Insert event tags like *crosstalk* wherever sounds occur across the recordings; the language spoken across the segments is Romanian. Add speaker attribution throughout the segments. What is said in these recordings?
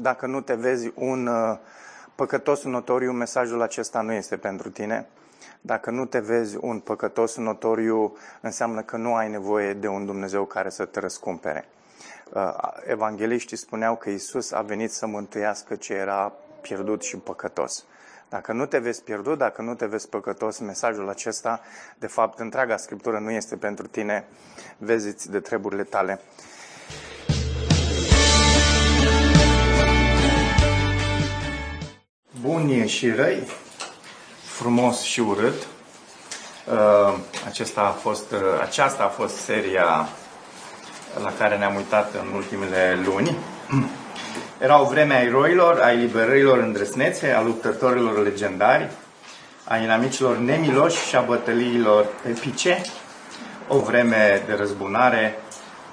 Speaker 1: dacă nu te vezi un uh, păcătos notoriu, mesajul acesta nu este pentru tine. Dacă nu te vezi un păcătos notoriu, înseamnă că nu ai nevoie de un Dumnezeu care să te răscumpere. Uh, evangeliștii spuneau că Isus a venit să mântuiască ce era pierdut și păcătos. Dacă nu te vezi pierdut, dacă nu te vezi păcătos, mesajul acesta, de fapt, întreaga Scriptură nu este pentru tine, vezi de treburile tale. Buni și răi, frumos și urât. Uh, acesta a fost, uh, aceasta a fost seria la care ne-am uitat în ultimele luni. *clears throat* Era o vreme a eroilor, a eliberărilor îndrăsnețe, a luptătorilor legendari, a inamicilor nemiloși și a bătăliilor epice, o vreme de răzbunare,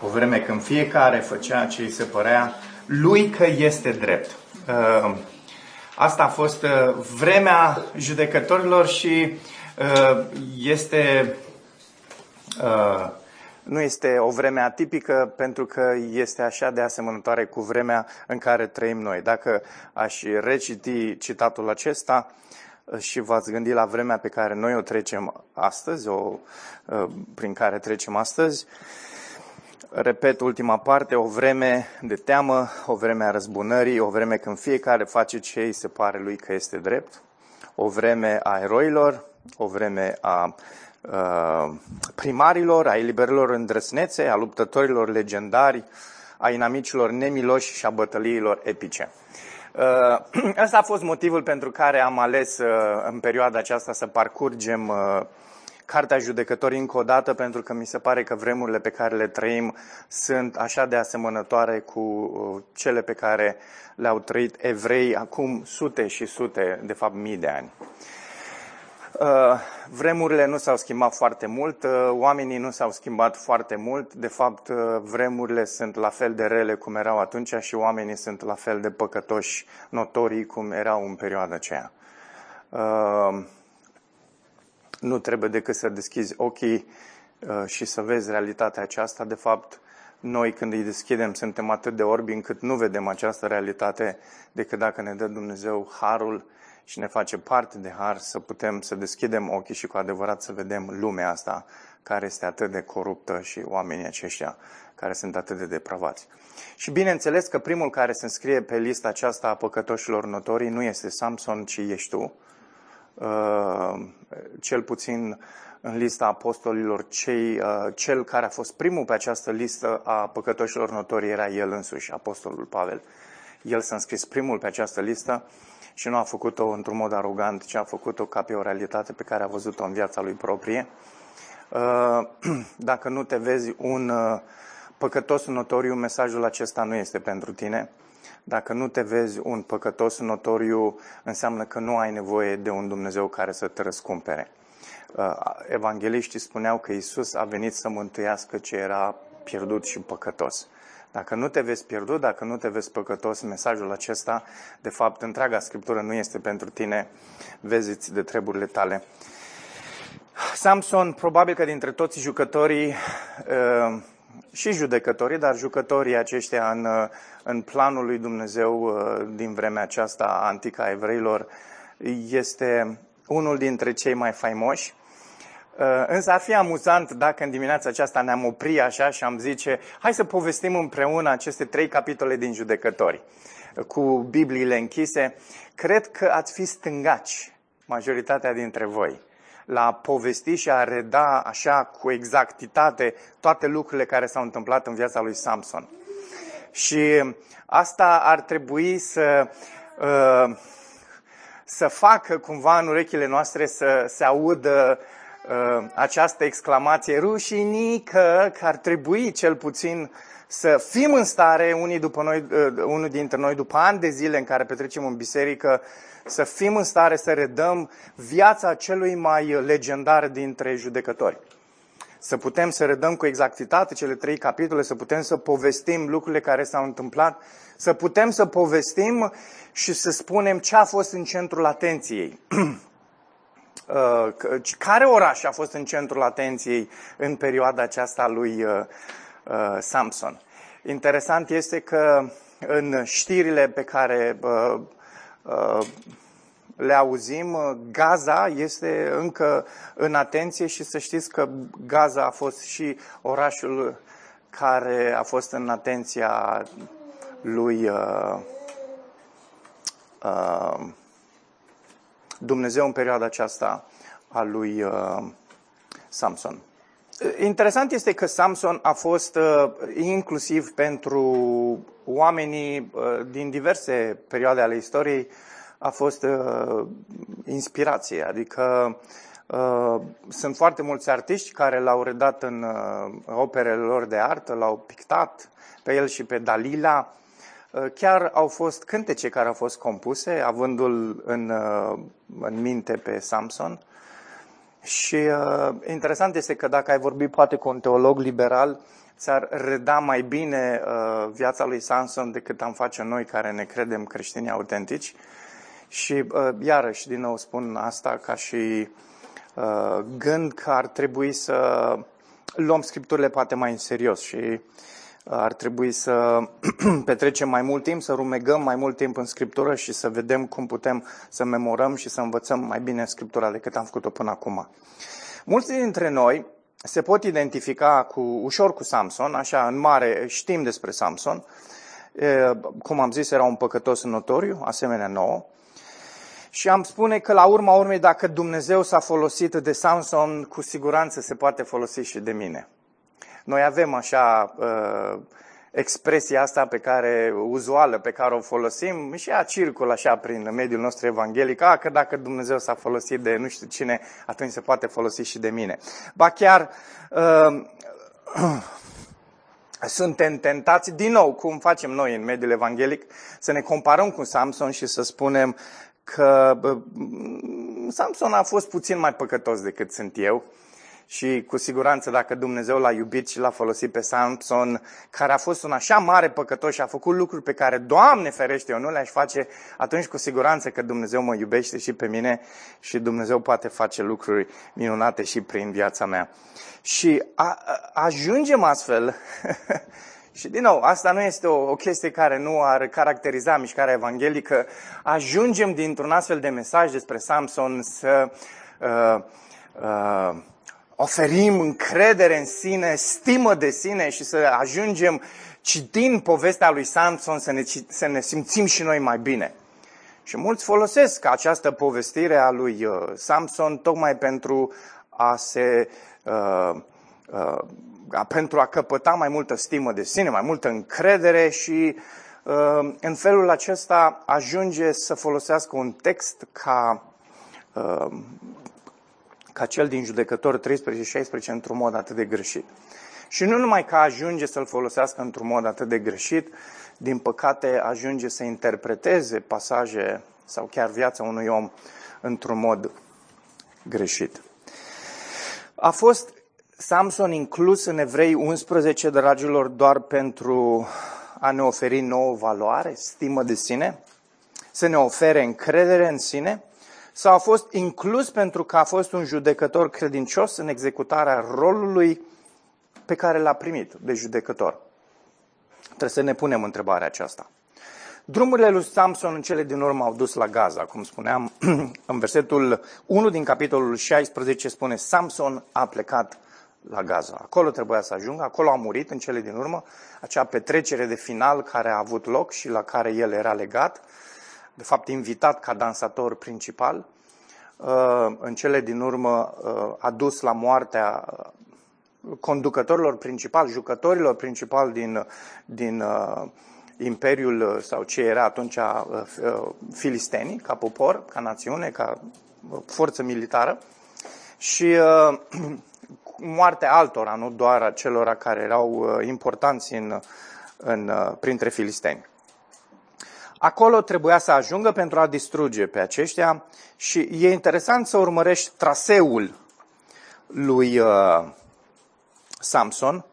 Speaker 1: o vreme când fiecare făcea ce îi se părea lui că este drept. Uh, asta a fost uh, vremea judecătorilor și uh, este nu este o vreme atipică pentru că este așa de asemănătoare cu vremea în care trăim noi. Dacă aș reciti citatul acesta și v-ați gândit la vremea pe care noi o trecem astăzi, o, prin care trecem astăzi, repet ultima parte, o vreme de teamă, o vreme a răzbunării, o vreme când fiecare face ce îi se pare lui că este drept, o vreme a eroilor, o vreme a Uh, primarilor, a eliberărilor îndrăsnețe, a luptătorilor legendari, a inamicilor nemiloși și a bătăliilor epice. *clears throat* Ăsta uh, a fost motivul pentru care am ales uh, în perioada aceasta să parcurgem Cartea Judecătorii încă o dată, pentru că mi se pare că vremurile pe care le trăim sunt așa de asemănătoare cu cele pe care le-au trăit evrei acum sute și sute, de fapt mii de ani. Uh, vremurile nu s-au schimbat foarte mult, uh, oamenii nu s-au schimbat foarte mult, de fapt uh, vremurile sunt la fel de rele cum erau atunci și oamenii sunt la fel de păcătoși notorii cum erau în perioada aceea. Nu trebuie decât să deschizi ochii și să vezi realitatea aceasta. De fapt, noi când îi deschidem suntem atât de orbi încât nu vedem această realitate decât dacă ne dă Dumnezeu harul și ne face parte de har să putem să deschidem ochii și cu adevărat să vedem lumea asta care este atât de coruptă și oamenii aceștia care sunt atât de depravați. Și bineînțeles că primul care se înscrie pe lista aceasta a păcătoșilor notorii nu este Samson, ci ești tu. Uh, cel puțin în lista apostolilor, cei, uh, cel care a fost primul pe această listă a păcătoșilor notorii era el însuși, apostolul Pavel. El s-a înscris primul pe această listă și nu a făcut-o într-un mod arogant, ci a făcut-o ca pe o realitate pe care a văzut-o în viața lui proprie. Uh, *clears throat* dacă nu te vezi un uh, păcătos notoriu, mesajul acesta nu este pentru tine. Dacă nu te vezi un păcătos notoriu, înseamnă că nu ai nevoie de un Dumnezeu care să te răscumpere. Uh, evangeliștii spuneau că Isus a venit să mântuiască ce era pierdut și păcătos. Dacă nu te vezi pierdut, dacă nu te vezi păcătos, mesajul acesta, de fapt, întreaga Scriptură nu este pentru tine, vezi de treburile tale. Samson, probabil că dintre toți jucătorii uh, și judecătorii, dar jucătorii aceștia în, uh, în planul lui Dumnezeu uh, din vremea aceasta antică a evreilor, este unul dintre cei mai faimoși. Uh, însă ar fi amuzant dacă în dimineața aceasta ne-am opri așa și am zice, hai să povestim împreună aceste trei capitole din judecători cu Bibliile închise. Cred că ați fi stângaci, majoritatea dintre voi, la a povesti și a reda așa cu exactitate toate lucrurile care s-au întâmplat în viața lui Samson. Și asta ar trebui să, uh, să facă cumva în urechile noastre să se audă uh, această exclamație rușinică, că ar trebui cel puțin să fim în stare, unii, după noi, uh, unul dintre noi, după ani de zile în care petrecem în biserică, să fim în stare să redăm viața celui mai legendar dintre judecători. Să putem să redăm cu exactitate cele trei capitole, să putem să povestim lucrurile care s-au întâmplat, să putem să povestim și să spunem ce a fost în centrul atenției. *clears throat* Uh, care oraș a fost în centrul atenției în perioada aceasta lui uh, uh, Samson? Interesant este că în știrile pe care uh, uh, le auzim, Gaza este încă în atenție și să știți că Gaza a fost și orașul care a fost în atenția lui uh, uh, Dumnezeu în perioada aceasta a lui uh, Samson. Interesant este că Samson a fost uh, inclusiv pentru oamenii uh, din diverse perioade ale istoriei, a fost uh, inspirație. Adică uh, sunt foarte mulți artiști care l-au redat în uh, operele lor de artă, l-au pictat pe el și pe Dalila. Uh, chiar au fost cântece care au fost compuse, avându-l în, uh, în minte pe Samson. Și uh, interesant este că dacă ai vorbit poate cu un teolog liberal, ți-ar reda mai bine uh, viața lui Samson decât am face noi care ne credem creștini autentici. Și uh, iarăși, din nou spun asta ca și uh, gând că ar trebui să luăm scripturile poate mai în serios și ar trebui să *clears throat* petrecem mai mult timp, să rumegăm mai mult timp în Scriptură și să vedem cum putem să memorăm și să învățăm mai bine Scriptura decât am făcut-o până acum. Mulți dintre noi se pot identifica cu, ușor cu Samson, așa în mare știm despre Samson. Cum am zis, era un păcătos notoriu, asemenea nouă. Și am spune că la urma urmei, dacă Dumnezeu s-a folosit de Samson, cu siguranță se poate folosi și de mine. Noi avem așa uh, expresia asta pe care, uzuală, pe care o folosim și ea circulă așa prin mediul nostru evanghelic, a, că dacă Dumnezeu s-a folosit de nu știu cine, atunci se poate folosi și de mine. Ba chiar uh, *clears throat* suntem tentați, din nou, cum facem noi în mediul evanghelic, să ne comparăm cu Samson și să spunem că uh, Samson a fost puțin mai păcătos decât sunt eu și cu siguranță dacă Dumnezeu l-a iubit și l-a folosit pe Samson, care a fost un așa mare păcătos și a făcut lucruri pe care, Doamne ferește, eu nu le-aș face, atunci cu siguranță că Dumnezeu mă iubește și pe mine și Dumnezeu poate face lucruri minunate și prin viața mea. Și a, a, ajungem astfel *laughs* Și din nou, asta nu este o, o chestie care nu ar caracteriza mișcarea evanghelică. Ajungem dintr-un astfel de mesaj despre Samson să uh, uh, oferim încredere în sine, stimă de sine și să ajungem, citind povestea lui Samson, să ne, să ne simțim și noi mai bine. Și mulți folosesc această povestire a lui uh, Samson tocmai pentru a se uh, uh, pentru a căpăta mai multă stimă de sine, mai multă încredere și uh, în felul acesta ajunge să folosească un text ca uh, ca cel din judecător 13-16 într-un mod atât de greșit. Și nu numai că ajunge să-l folosească într-un mod atât de greșit, din păcate ajunge să interpreteze pasaje sau chiar viața unui om într-un mod greșit. A fost Samson inclus în Evrei 11, dragilor, doar pentru a ne oferi nouă valoare, stimă de sine, să ne ofere încredere în sine, sau a fost inclus pentru că a fost un judecător credincios în executarea rolului pe care l-a primit de judecător? Trebuie să ne punem întrebarea aceasta. Drumurile lui Samson în cele din urmă au dus la Gaza, cum spuneam, *clears throat* în versetul 1 din capitolul 16 spune Samson a plecat la Gaza. Acolo trebuia să ajungă, acolo a murit în cele din urmă, acea petrecere de final care a avut loc și la care el era legat de fapt invitat ca dansator principal, uh, în cele din urmă uh, a dus la moartea uh, conducătorilor principali, jucătorilor principali din, din imperiul sau ce era atunci filistenii, ca popor, ca națiune, ca forță militară și *clears throat* moartea altora, nu doar a celor care erau importanți în, în, printre filisteni. Acolo trebuia să ajungă pentru a distruge pe aceștia și e interesant să urmărești traseul lui uh, Samson.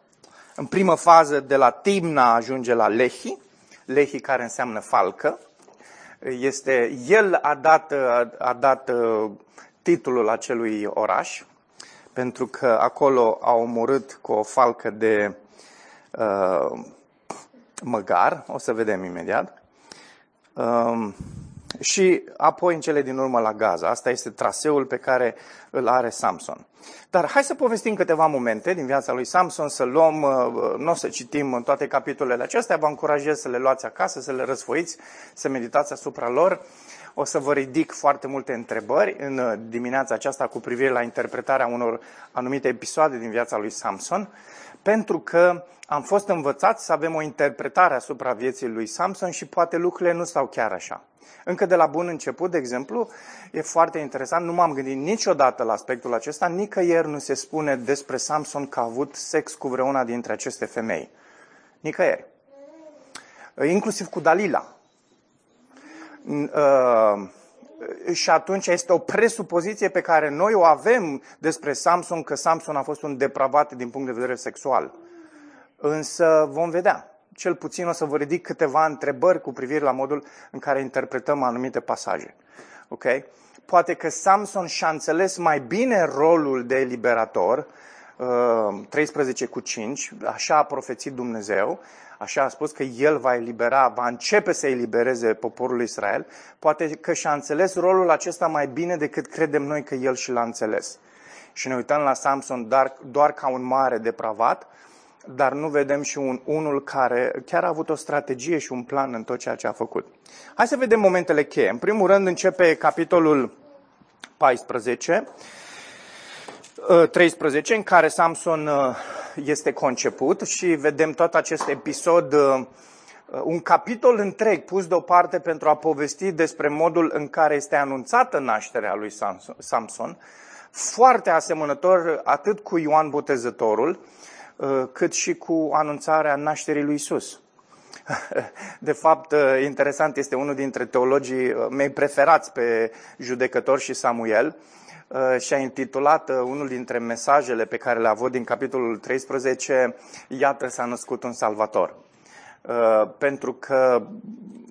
Speaker 1: În primă fază, de la Timna ajunge la Lehi, Lehi care înseamnă falcă. Este, el a dat, uh, a dat uh, titlul acelui oraș, pentru că acolo a omorât cu o falcă de uh, măgar, o să vedem imediat, um, și apoi în cele din urmă la Gaza. Asta este traseul pe care îl are Samson. Dar hai să povestim câteva momente din viața lui Samson, să luăm, uh, nu o să citim în toate capitolele acestea, vă încurajez să le luați acasă, să le răsfoiți, să meditați asupra lor. O să vă ridic foarte multe întrebări în uh, dimineața aceasta cu privire la interpretarea unor anumite episoade din viața lui Samson, pentru că am fost învățați să avem o interpretare asupra vieții lui Samson și poate lucrurile nu stau chiar așa. Încă de la bun început, de exemplu, e foarte interesant, nu m-am gândit niciodată la aspectul acesta, nicăieri nu se spune despre Samson că a avut sex cu vreuna dintre aceste femei. Nicăieri. Inclusiv cu Dalila. Uh, și atunci este o presupoziție pe care noi o avem despre Samson, că Samson a fost un depravat din punct de vedere sexual. Însă vom vedea cel puțin o să vă ridic câteva întrebări cu privire la modul în care interpretăm anumite pasaje. Ok? Poate că Samson și-a înțeles mai bine rolul de eliberator, 13 uh, cu 5, așa a profețit Dumnezeu, așa a spus că el va elibera, va începe să elibereze poporul Israel, poate că și-a înțeles rolul acesta mai bine decât credem noi că el și l-a înțeles. Și ne uităm la Samson doar, doar ca un mare depravat, dar nu vedem și un, unul care chiar a avut o strategie și un plan în tot ceea ce a făcut. Hai să vedem momentele cheie. În primul rând începe capitolul 14, 13, ă, în care Samson ă, este conceput și vedem tot acest episod, ă, un capitol întreg pus deoparte pentru a povesti despre modul în care este anunțată nașterea lui Samson, foarte asemănător atât cu Ioan Botezătorul, Uh, cât și cu anunțarea nașterii lui Isus. *laughs* De fapt, uh, interesant este unul dintre teologii uh, mei preferați pe judecător și Samuel și a intitulat unul dintre mesajele pe care le-a avut din capitolul 13, Iată s-a născut un salvator. Pentru că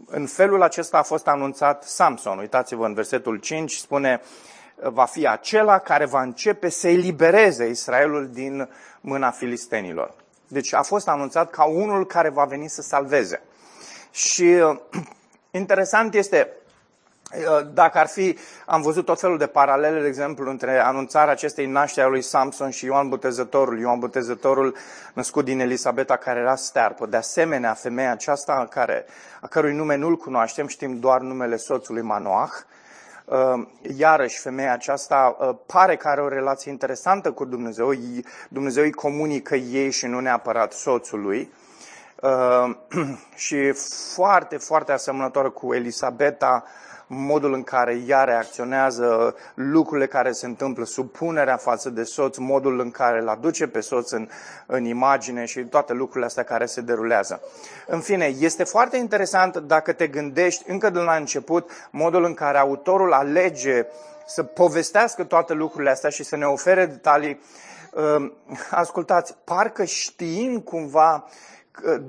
Speaker 1: în felul acesta a fost anunțat Samson. Uitați-vă în versetul 5, spune va fi acela care va începe să elibereze Israelul din mâna filistenilor. Deci a fost anunțat ca unul care va veni să salveze. Și uh, *clears throat* interesant este, uh, dacă ar fi, am văzut tot felul de paralele, de exemplu, între anunțarea acestei nașteri a lui Samson și Ioan Botezătorul. Ioan Botezătorul, născut din Elisabeta, care era stearpă. De asemenea, femeia aceasta, care, a cărui nume nu-l cunoaștem, știm doar numele soțului Manoah, Ehm, iarăși, femeia aceasta eh, pare că are o relație interesantă cu Dumnezeu. Dumnezeu îi comunică ei și nu neapărat soțului. Ehm, *clears throat* și foarte, foarte asemănătoare cu Elisabeta, modul în care ea reacționează, lucrurile care se întâmplă, supunerea față de soț, modul în care îl aduce pe soț în, în imagine și toate lucrurile astea care se derulează. În fine, este foarte interesant dacă te gândești încă de la început modul în care autorul alege să povestească toate lucrurile astea și să ne ofere detalii. Ehm, ascultați, parcă știind cumva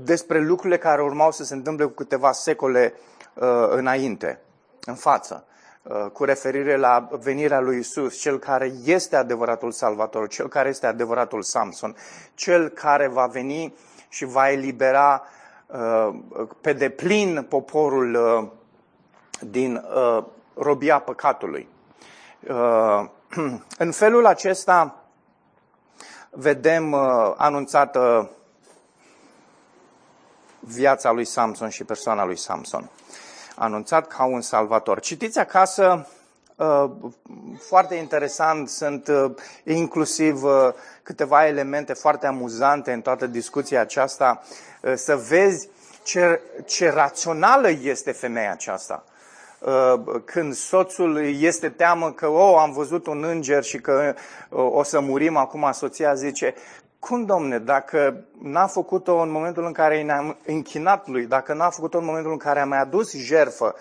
Speaker 1: despre lucrurile care urmau să se întâmple cu câteva secole uh, înainte în față, uh, cu referire la venirea lui Isus, cel care este adevăratul Salvator, cel care este adevăratul Samson, cel care va veni și va elibera uh, pe deplin poporul uh, din robia păcatului. *clears throat* În felul acesta vedem anunțată viața lui Samson și persoana lui Samson anunțat ca un salvator. Citiți acasă, uh, foarte interesant, sunt uh, inclusiv uh, câteva elemente foarte amuzante în toată discuția aceasta, să vezi ce, ce rațională este femeia aceasta când soțul este teamă că, oh, am văzut un înger și că o să murim acum, soția zice, cum, domne, dacă n-a făcut-o în momentul în care ne-am închinat lui, dacă n-a făcut-o în momentul în care a mai adus jerfă,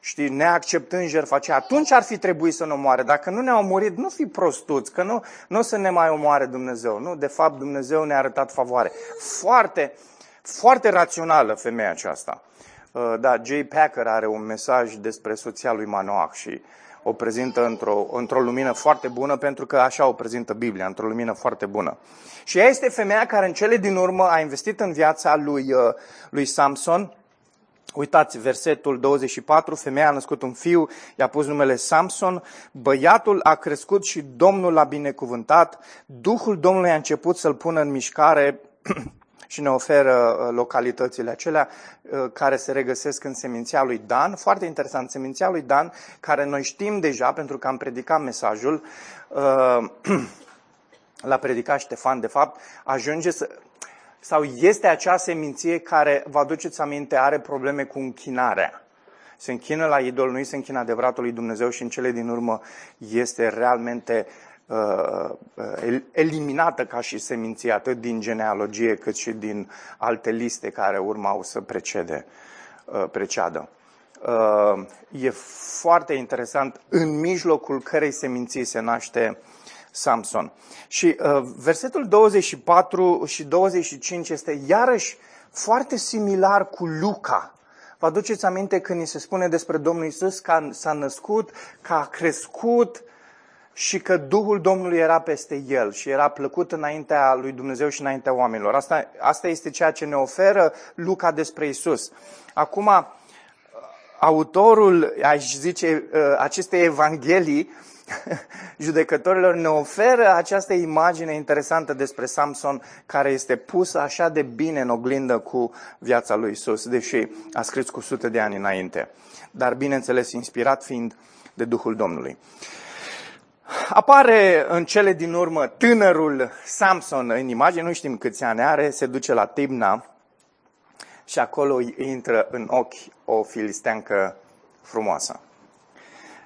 Speaker 1: știi, neacceptând jertfa aceea, atunci ar fi trebuit să ne omoare. Dacă nu ne-a omorit, nu fi prostuți, că nu, nu o să ne mai omoare Dumnezeu. Nu, de fapt, Dumnezeu ne-a arătat favoare. Foarte, foarte rațională femeia aceasta. Uh, da, Jay Packer are un mesaj despre soția lui Manoach și o prezintă într-o, într-o lumină foarte bună, pentru că așa o prezintă Biblia, într-o lumină foarte bună. Și ea este femeia care în cele din urmă a investit în viața lui, uh, lui Samson. Uitați, versetul 24, femeia a născut un fiu, i-a pus numele Samson, băiatul a crescut și Domnul l-a binecuvântat, Duhul Domnului a început să-l pună în mișcare *clears throat* și ne oferă uh, localitățile acelea uh, care se regăsesc în seminția lui Dan. Foarte interesant, seminția lui Dan, care noi știm deja pentru că am predicat mesajul, *clears throat* l-a predicat Ștefan, de fapt, ajunge să, sau este acea seminție care, vă aduceți aminte, are probleme cu închinarea. Se închină la idol, nu se închină adevăratul lui Dumnezeu și în cele din urmă este realmente uh, uh eliminată ca și seminție, atât din genealogie cât și din alte liste care urmau să precede, uh, preceadă. Uh, e foarte interesant, în mijlocul cărei seminții se naște Samson. Și uh, versetul 24 și 25 este iarăși foarte similar cu Luca. Vă aduceți aminte când ni se spune despre Domnul Isus că s-a născut, că a crescut și că Duhul Domnului era peste el și era plăcut înaintea lui Dumnezeu și înaintea oamenilor. Asta, asta este ceea ce ne oferă Luca despre Isus. Acum, autorul, aș zice, uh, acestei evanghelii *laughs* judecătorilor ne oferă această imagine interesantă despre Samson care este pusă așa de bine în oglindă cu viața lui Isus, deși a scris cu sute de ani înainte. Dar, bineînțeles, inspirat fiind de Duhul Domnului. Apare în cele din urmă tânărul Samson în imagine, nu știm câți ani are, se duce la Tibna și acolo intră în ochi o filisteancă frumoasă.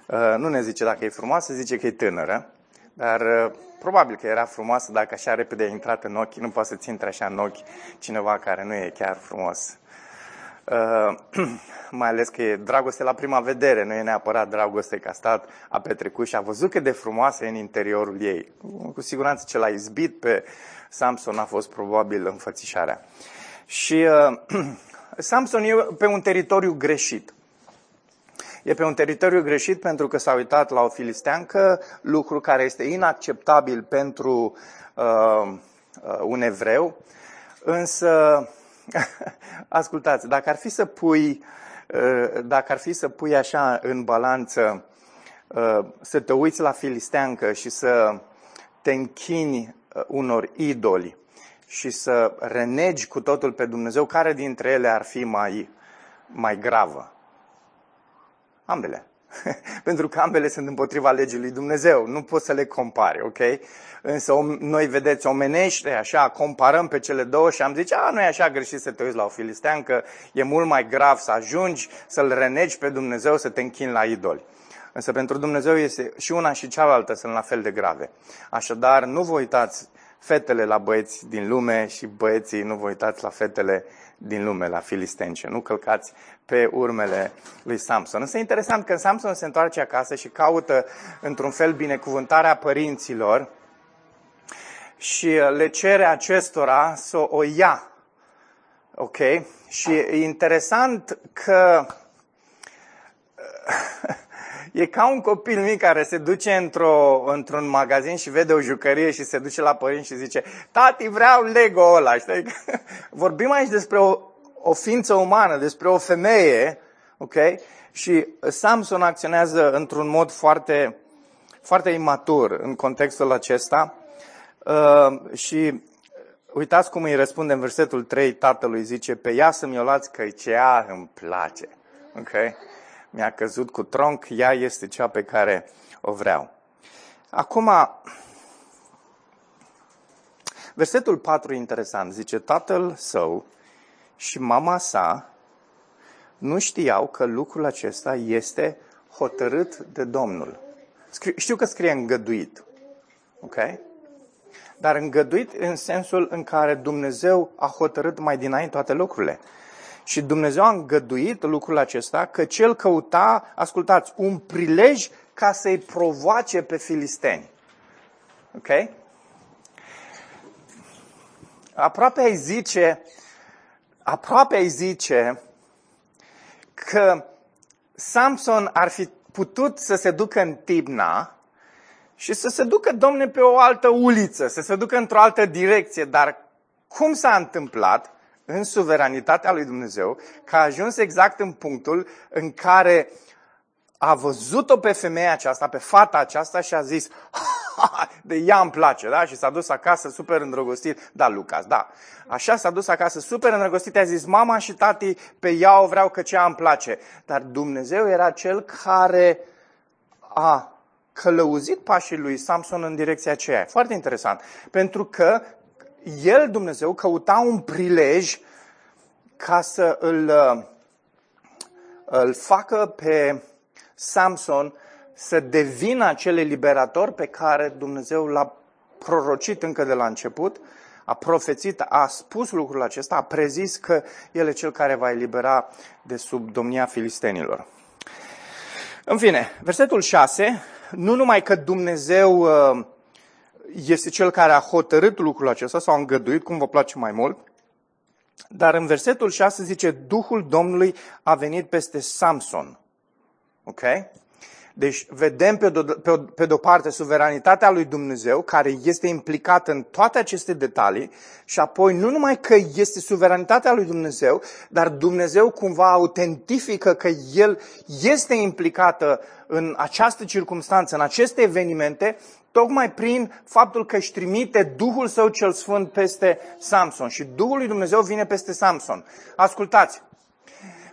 Speaker 1: Uh, nu ne zice dacă e frumoasă, zice că e tânără, dar uh, probabil că era frumoasă dacă așa repede a intrat în ochi, nu poate să-ți intre așa în ochi cineva care nu e chiar frumos. Uh, *clears throat* mai ales că e dragoste la prima vedere, nu e neapărat dragoste că a stat, a petrecut și a văzut cât de frumoasă e în interiorul ei. Cu siguranță ce l-a izbit pe Samson a fost probabil înfățișarea. Și uh, *clears throat* Samson e pe un teritoriu greșit. E pe un teritoriu greșit pentru că s-a uitat la o filisteancă, lucru care este inacceptabil pentru uh, uh, un evreu. Însă, *laughs* ascultați, dacă ar fi să pui, uh, dacă ar fi să pui așa în balanță, uh, să te uiți la filisteancă și să te închini uh, unor idoli și să renegi cu totul pe Dumnezeu, care dintre ele ar fi mai, mai gravă? Ambele. *laughs* Pentru că ambele sunt împotriva legii lui Dumnezeu. Nu poți să le compari, ok? Însă noi, vedeți, omenește, așa, comparăm pe cele două și am zice, a, nu e așa greșit să te uiți la o filisteancă, e mult mai grav să ajungi să-L renegi pe Dumnezeu, să te închini la idoli. Însă pentru Dumnezeu este și una și cealaltă sunt la fel de grave. Așadar, nu vă uitați fetele la băieți din lume și băieții nu vă uitați la fetele din lume, la filistence. Nu călcați pe urmele lui Samson. Însă e interesant că Samson se întoarce acasă și caută într-un fel binecuvântarea părinților și le cere acestora să o ia. Ok? Și e interesant că E ca un copil mic care se duce într-o, într-un magazin și vede o jucărie și se duce la părinți și zice Tati, vreau Lego ăla. Știi? *laughs* Vorbim aici despre o, o ființă umană, despre o femeie, ok? Și Samson acționează într-un mod foarte, foarte imatur în contextul acesta. Uh, și uitați cum îi răspunde în versetul 3, tatălui zice, pe ea să-mi o luați că cea îmi place. Okay? Mi-a căzut cu tronc, ea este cea pe care o vreau. Acum, versetul 4 e interesant. Zice, tatăl său și mama sa nu știau că lucrul acesta este hotărât de Domnul. Știu că scrie îngăduit. Ok? Dar îngăduit în sensul în care Dumnezeu a hotărât mai dinainte toate lucrurile. Și Dumnezeu a îngăduit lucrul acesta că cel căuta, ascultați, un prilej ca să-i provoace pe filisteni. Ok? Aproape ai zice, aproape ai zice că Samson ar fi putut să se ducă în Tibna și să se ducă, domne, pe o altă uliță, să se ducă într-o altă direcție, dar cum s-a întâmplat în suveranitatea lui Dumnezeu că a ajuns exact în punctul în care a văzut-o pe femeia aceasta, pe fata aceasta și a zis, *laughs* de ea îmi place, da? Și s-a dus acasă super îndrăgostit. Da, Lucas, da. Așa s-a dus acasă super îndrăgostit, a zis, mama și tati, pe ea o vreau că cea îmi place. Dar Dumnezeu era cel care a călăuzit pașii lui Samson în direcția aceea. Foarte interesant. Pentru că el, Dumnezeu, căuta un prilej ca să îl, îl facă pe Samson să devină acel liberator pe care Dumnezeu l-a prorocit încă de la început, a profețit, a spus lucrul acesta, a prezis că el e cel care va elibera de sub domnia filistenilor. În fine, versetul 6, nu numai că Dumnezeu uh, este cel care a hotărât lucrul acesta sau a îngăduit, cum vă place mai mult, dar în versetul 6 zice, Duhul Domnului a venit peste Samson. Ok? Deci vedem pe de, pe, pe de-o parte suveranitatea lui Dumnezeu, care este implicată în toate aceste detalii, și apoi nu numai că este suveranitatea lui Dumnezeu, dar Dumnezeu cumva autentifică că El este implicată în această circunstanță, în aceste evenimente, tocmai prin faptul că își trimite Duhul Său cel Sfânt peste Samson. Și Duhul lui Dumnezeu vine peste Samson. Ascultați,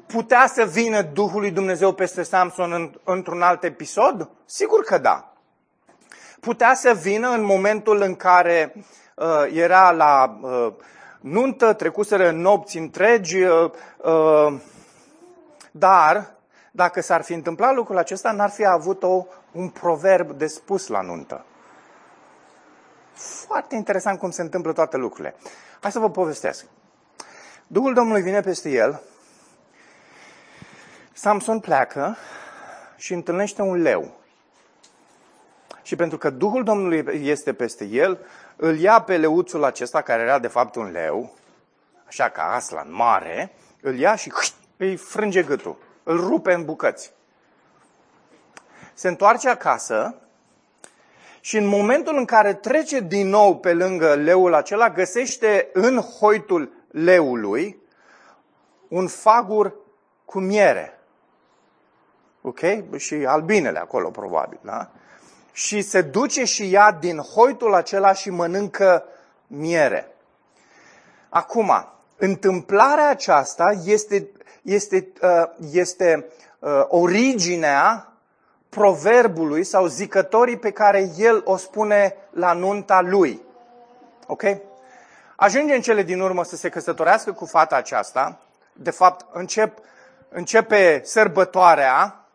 Speaker 1: putea să vină Duhul lui Dumnezeu peste Samson în, într-un alt episod? Sigur că da. Putea să vină în momentul în care uh, era la uh, nuntă, trecuseră nopți întregi, uh, uh, dar dacă s-ar fi întâmplat lucrul acesta, n-ar fi avut o, un proverb de spus la nuntă. Foarte interesant cum se întâmplă toate lucrurile. Hai să vă povestesc. Duhul Domnului vine peste el Samson pleacă și întâlnește un leu. Și pentru că Duhul Domnului este peste el, îl ia pe leuțul acesta, care era de fapt un leu, așa ca aslan mare, îl ia și îi frânge gâtul, îl rupe în bucăți. Se întoarce acasă și în momentul în care trece din nou pe lângă leul acela, găsește în hoitul leului un fagur cu miere ok? Și albinele acolo, probabil, da? Și se duce și ia din hoitul acela și mănâncă miere. Acum, întâmplarea aceasta este, este, uh, este uh, originea proverbului sau zicătorii pe care el o spune la nunta lui. Ok? Ajunge în cele din urmă să se căsătorească cu fata aceasta. De fapt, încep, începe sărbătoarea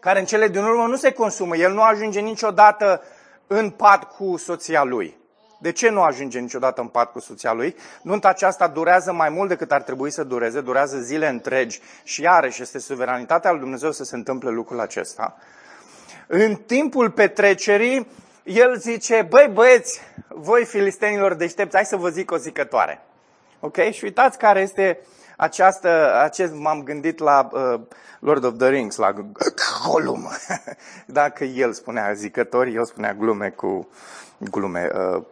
Speaker 1: care în cele din urmă nu se consumă. El nu ajunge niciodată în pat cu soția lui. De ce nu ajunge niciodată în pat cu soția lui? Nunta aceasta durează mai mult decât ar trebui să dureze, durează zile întregi și iarăși este suveranitatea lui Dumnezeu să se întâmple lucrul acesta. În timpul petrecerii, el zice, băi băieți, voi filistenilor deștepți, hai să vă zic o zicătoare. Ok? Și uitați care este această, acest, m-am gândit la uh, Lord of the Rings, la Gollum. *laughs* Dacă el spunea zicători, eu spunea glume cu glume, uh,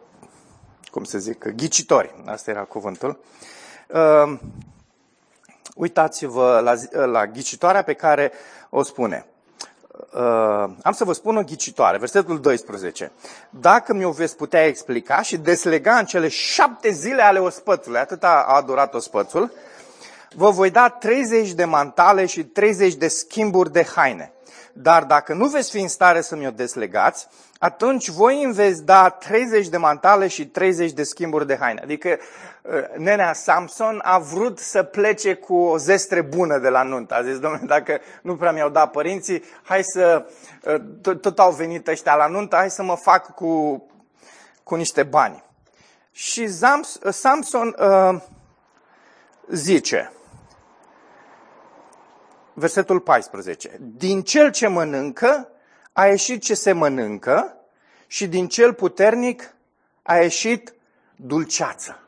Speaker 1: cum să zic, ghicitori. Asta era cuvântul. Uh, uitați-vă la, la ghicitoarea pe care o spune. Uh, am să vă spun o ghicitoare, versetul 12. Dacă mi-o veți putea explica și deslega în cele șapte zile ale ospățului, atât a, a durat ospățul, vă voi da 30 de mantale și 30 de schimburi de haine. Dar dacă nu veți fi în stare să mi-o deslegați, atunci voi îmi veți da 30 de mantale și 30 de schimburi de haine. Adică uh, nenea Samson a vrut să plece cu o zestre bună de la nuntă. A zis, domnule, dacă nu prea mi-au dat părinții, hai să, uh, tot au venit ăștia la nuntă, hai să mă fac cu, cu niște bani. Și Samson uh, zice, versetul 14. Din cel ce mănâncă a ieșit ce se mănâncă și din cel puternic a ieșit dulceață.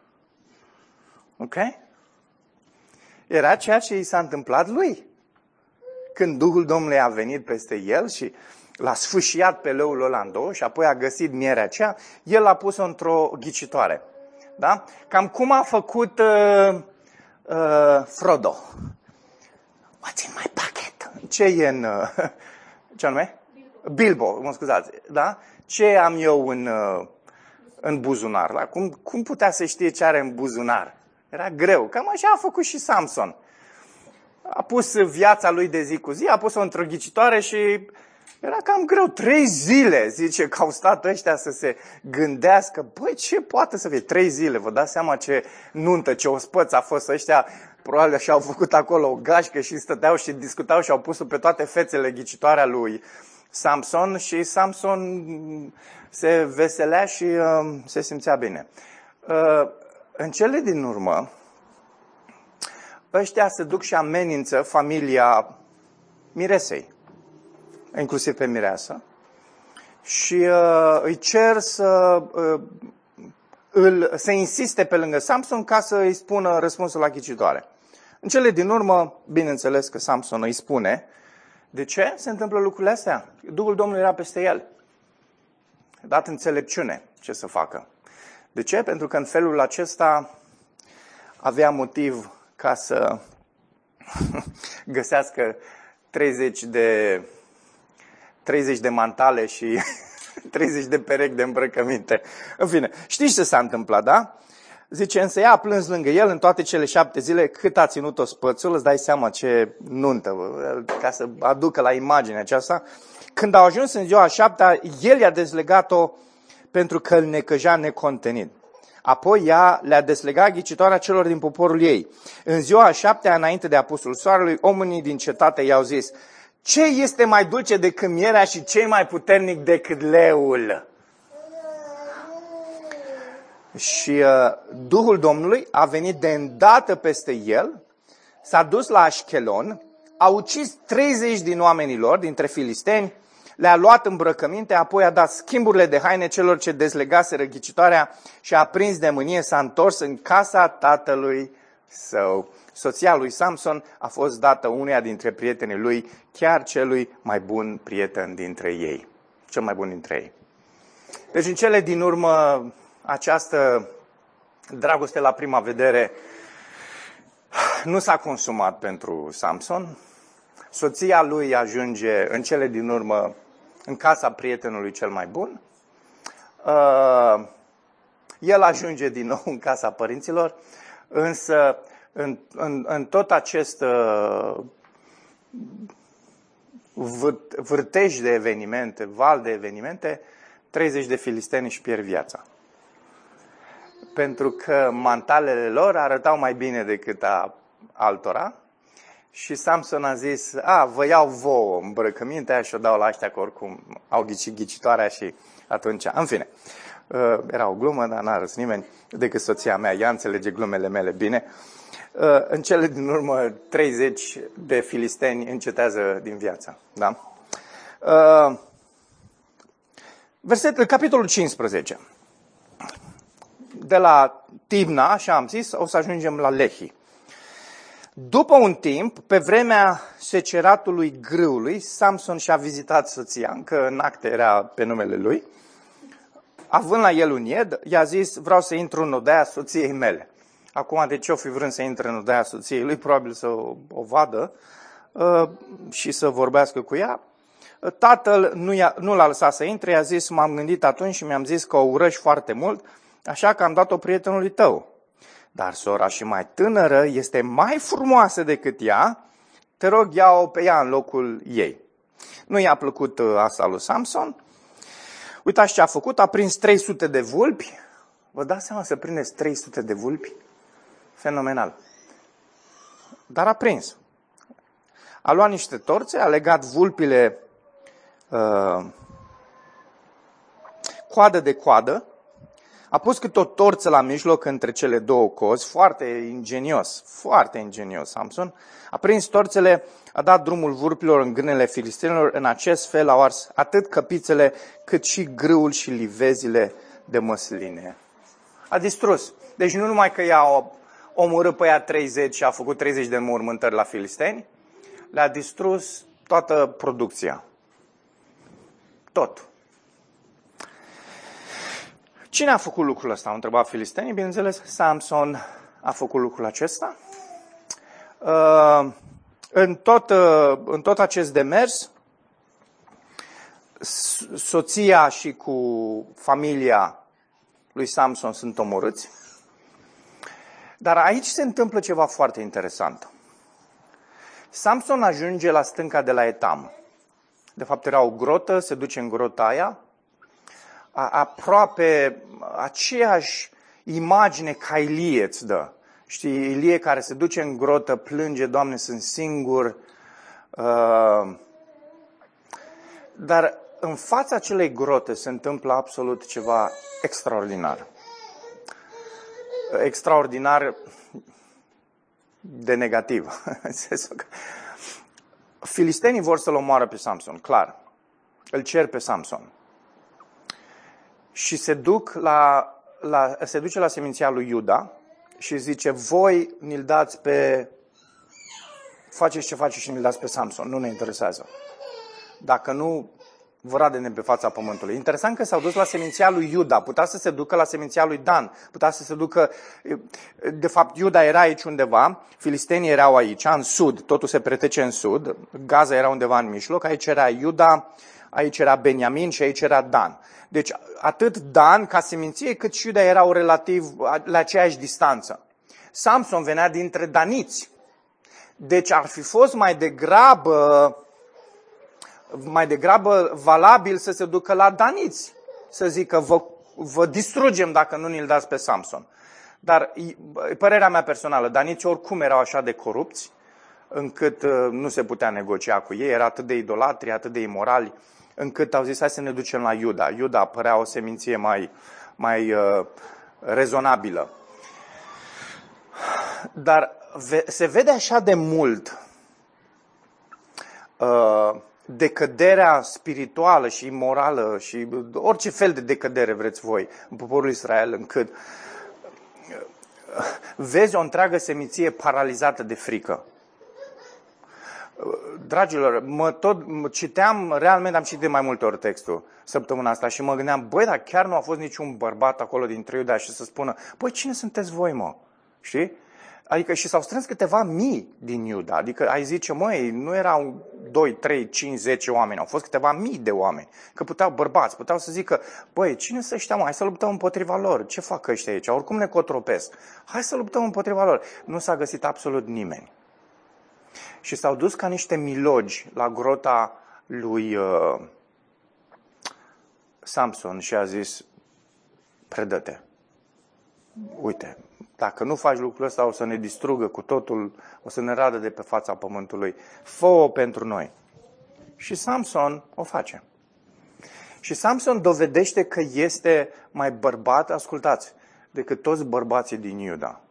Speaker 1: Ok? Era ceea ce i s-a întâmplat lui. când Duhul Domnului a venit peste el și l-a sfâșiat pe leul ăla în două și apoi a găsit mierea aceea, el a pus-o într-o ghicitoare. Da? Cam cum a făcut uh, uh, Frodo. What's in my pocket? Ce e în... Uh, *laughs* ce anume? Bilbo, mă scuzați. Da? Ce am eu în, uh, în buzunar? Da? Cum, cum putea să știe ce are în buzunar? Era greu. Cam așa a făcut și Samson. A pus viața lui de zi cu zi, a pus-o într-o ghicitoare și era cam greu. Trei zile, zice, că au stat ăștia să se gândească. Băi, ce poate să fie? Trei zile. Vă dați seama ce nuntă, ce ospăț a fost ăștia. Probabil și-au făcut acolo o gașcă și stăteau și discutau și au pus-o pe toate fețele ghicitoarea lui Samson și Samson se veselea și uh, se simțea bine. Uh, în cele din urmă, ăștia se duc și amenință familia Miresei, inclusiv pe Mireasă, și uh, îi cer să, uh, îl, să insiste pe lângă Samson ca să îi spună răspunsul la ghicitoare. În cele din urmă, bineînțeles că Samson îi spune, de ce se întâmplă lucrurile astea? Duhul Domnului era peste el. Dat înțelepciune ce să facă. De ce? Pentru că în felul acesta avea motiv ca să *laughs* găsească 30 de, 30 de mantale și *laughs* 30 de perechi de îmbrăcăminte. În fine, știți ce s-a întâmplat, da? Zice, însă ea a plâns lângă el în toate cele șapte zile cât a ținut-o spățul, îți dai seama ce nuntă, ca să aducă la imaginea aceasta. Când au ajuns în ziua a șaptea, el i-a dezlegat-o pentru că îl necăja necontenit. Apoi ea le-a deslegat ghicitoarea celor din poporul ei. În ziua a șaptea, înainte de apusul soarelui, oamenii din cetate i-au zis, ce este mai dulce decât mierea și ce mai puternic decât leul? Și uh, Duhul Domnului a venit de îndată peste el, s-a dus la Ashkelon, a ucis 30 din oamenii lor, dintre filisteni, le-a luat îmbrăcăminte, apoi a dat schimburile de haine celor ce dezlegaseră ghicitoarea și a prins de mânie, s-a întors în casa tatălui său. Soția lui Samson a fost dată uneia dintre prietenii lui, chiar celui mai bun prieten dintre ei. Cel mai bun dintre ei. Deci în cele din urmă, această dragoste la prima vedere nu s-a consumat pentru Samson. Soția lui ajunge în cele din urmă în casa prietenului cel mai bun. Uh, el ajunge din nou în casa părinților, însă în, în, în tot acest uh, vârtej de evenimente, val de evenimente, 30 de filisteni își pierd viața. Pentru că mantalele lor arătau mai bine decât a altora și Samson a zis, a, vă iau vouă îmbrăcămintea și o dau la ăștia că oricum au ghicit ghicitoarea și atunci, în fine. Uh, era o glumă, dar n-a râs nimeni decât soția mea. Ea înțelege glumele mele bine. Uh, în cele din urmă, 30 de filisteni încetează din viață. Da? Uh, versetul, capitolul 15. De la Tibna, așa am zis, o să ajungem la Lehi. După un timp, pe vremea seceratului grâului, Samson și-a vizitat soția, încă în acte era pe numele lui. Având la el un ied, i-a zis, vreau să intru în odaia soției mele. Acum, de ce o fi vrând să intre în odaia soției lui? Probabil să o, o vadă uh, și să vorbească cu ea. Tatăl nu, i-a, nu l-a lăsat să intre, i-a zis, m-am gândit atunci și mi-am zis că o urăși foarte mult, așa că am dat-o prietenului tău. Dar sora și mai tânără este mai frumoasă decât ea, te rog, ia-o pe ea în locul ei. Nu i-a plăcut uh, asta lui Samson. Uitați ce a făcut, a prins 300 de vulpi. Vă dați seama să prindeți 300 de vulpi? Fenomenal. Dar a prins. A luat niște torțe, a legat vulpile uh, coadă de coadă, a pus câte o torță la mijloc între cele două cozi, foarte ingenios, foarte ingenios Samson. A prins torțele, a dat drumul vurpilor în grânele filistenilor, în acest fel au ars atât căpițele cât și grâul și livezile de măsline. A distrus. Deci nu numai că i-a omorât pe ea 30 și a făcut 30 de mormântări la filisteni, le-a distrus toată producția. Tot. Cine a făcut lucrul ăsta? Au întrebat filistenii. Bineînțeles, Samson a făcut lucrul acesta. Uh, în tot, uh, în tot acest demers, soția și cu familia lui Samson sunt omorâți. Dar aici se întâmplă ceva foarte interesant. Samson ajunge la stânca de la Etam. De fapt, era o grotă, se duce în grota aia, aproape aceeași imagine ca Ilie îți dă. Știi, Ilie care se duce în grotă, plânge, Doamne, sunt singur. Uh, dar în fața acelei grote se întâmplă absolut ceva extraordinar. Extraordinar de negativ. *laughs* Filistenii vor să-l omoară pe Samson, clar. Îl cer pe Samson. Și se, duc la, la, se duce la seminția lui Iuda și zice, voi ni-l dați pe... Faceți ce faceți și ni-l dați pe Samson, nu ne interesează. Dacă nu, vă radene pe fața pământului. Interesant că s-au dus la seminția lui Iuda, putea să se ducă la seminția lui Dan, putea să se ducă, de fapt Iuda era aici undeva, filistenii erau aici, în sud, totul se pretece în sud, Gaza era undeva în mijloc, aici era Iuda, aici era Beniamin și aici era Dan. Deci atât Dan ca seminție cât și Iuda erau relativ la aceeași distanță. Samson venea dintre daniți. Deci ar fi fost mai degrabă mai degrabă valabil să se ducă la daniți, să zică vă, vă distrugem dacă nu ni-l dați pe Samson. Dar părerea mea personală, daniții oricum erau așa de corupți, încât uh, nu se putea negocia cu ei, era atât de idolatri, atât de imorali, încât au zis hai să ne ducem la Iuda. Iuda părea o seminție mai, mai uh, rezonabilă. Dar ve- se vede așa de mult uh, decăderea spirituală și morală și orice fel de decădere vreți voi în poporul Israel, încât vezi o întreagă seminție paralizată de frică. Dragilor, mă tot mă citeam, realmente am citit de mai multe ori textul săptămâna asta și mă gândeam, băi, dar chiar nu a fost niciun bărbat acolo dintre Iuda și să spună, băi, cine sunteți voi, mă? Știi? Adică și s-au strâns câteva mii din Iuda. Adică ai zice, măi, nu erau 2, 3, 5, 10 oameni, au fost câteva mii de oameni. Că puteau bărbați, puteau să zică, băi, cine să ăștia, mă? Hai să luptăm împotriva lor. Ce fac ăștia aici? Oricum ne cotropesc. Hai să luptăm împotriva lor. Nu s-a găsit absolut nimeni. Și s-au dus ca niște milogi la grota lui uh, Samson și a zis, predă-te. Uite, dacă nu faci lucrul ăsta, o să ne distrugă cu totul, o să ne radă de pe fața pământului. Fă-o pentru noi. Și Samson o face. Și Samson dovedește că este mai bărbat, ascultați, decât toți bărbații din Iuda.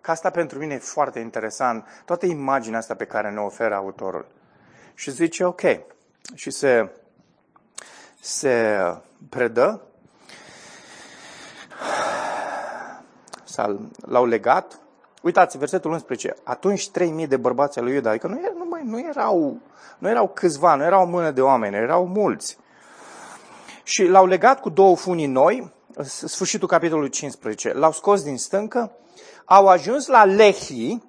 Speaker 1: Că asta pentru mine e foarte interesant, toată imaginea asta pe care ne oferă autorul. Și zice, ok, și se, se predă l-au legat. Uitați, versetul 11. Atunci 3000 de bărbați al lui Iuda, adică nu, nu, mai, nu, erau, nu erau câțiva, nu erau o mână de oameni, erau mulți. Și l-au legat cu două funii noi, sfârșitul capitolului 15. L-au scos din stâncă, au ajuns la Lehi,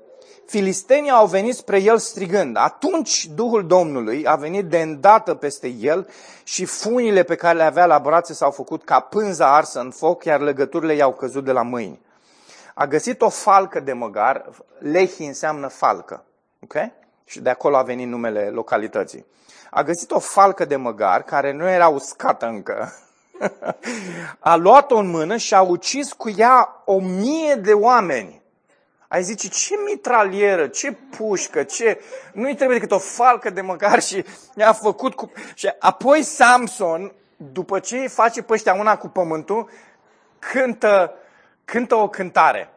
Speaker 1: filistenii au venit spre el strigând. Atunci Duhul Domnului a venit de îndată peste el și funile pe care le avea la brațe s-au făcut ca pânza arsă în foc, iar legăturile i-au căzut de la mâini a găsit o falcă de măgar, Lehi înseamnă falcă, ok? Și de acolo a venit numele localității. A găsit o falcă de măgar care nu era uscată încă. A luat-o în mână și a ucis cu ea o mie de oameni. Ai zice, ce mitralieră, ce pușcă, ce... Nu-i trebuie decât o falcă de măgar și i-a făcut cu... Și apoi Samson, după ce îi face pe ăștia una cu pământul, cântă cântă o cântare.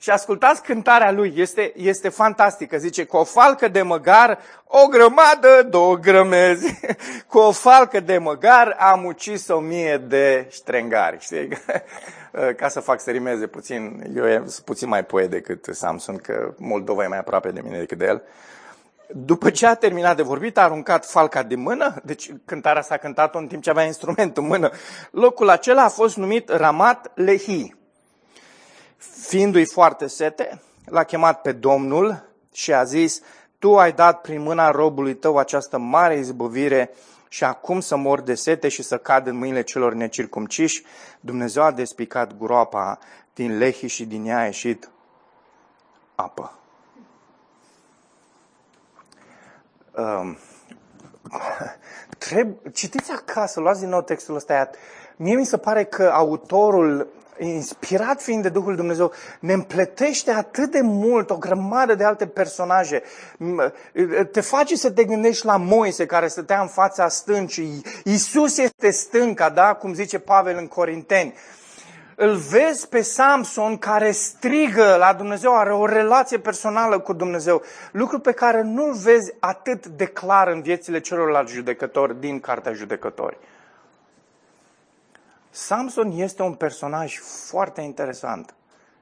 Speaker 1: Și ascultați cântarea lui, este, este fantastică. Zice, cu o falcă de măgar, o grămadă, două grămezi. *laughs* cu o falcă de măgar am ucis o mie de ștrengari. Știi? *laughs* Ca să fac să rimeze puțin, eu sunt puțin mai poet decât Samson, că Moldova e mai aproape de mine decât de el. după ce a terminat de vorbit, a aruncat falca de mână, deci cântarea s-a cântat-o în timp ce avea instrumentul în mână. Locul acela a fost numit Ramat Lehi. Fiindu-i foarte sete, l-a chemat pe Domnul și a zis, Tu ai dat prin mâna robului tău această mare izbăvire și acum să mor de sete și să cad în mâinile celor necircumciși. Dumnezeu a despicat groapa din Lehi și din ea a ieșit apă. Um, treb- citiți acasă, luați din nou textul ăsta. Mie mi se pare că autorul, inspirat fiind de Duhul Dumnezeu, ne împletește atât de mult o grămadă de alte personaje. Te face să te gândești la Moise care stătea în fața stâncii. Iisus este stânca, da? Cum zice Pavel în Corinteni îl vezi pe Samson care strigă la Dumnezeu, are o relație personală cu Dumnezeu, lucru pe care nu-l vezi atât de clar în viețile celorlalți judecători din Cartea Judecători. Samson este un personaj foarte interesant.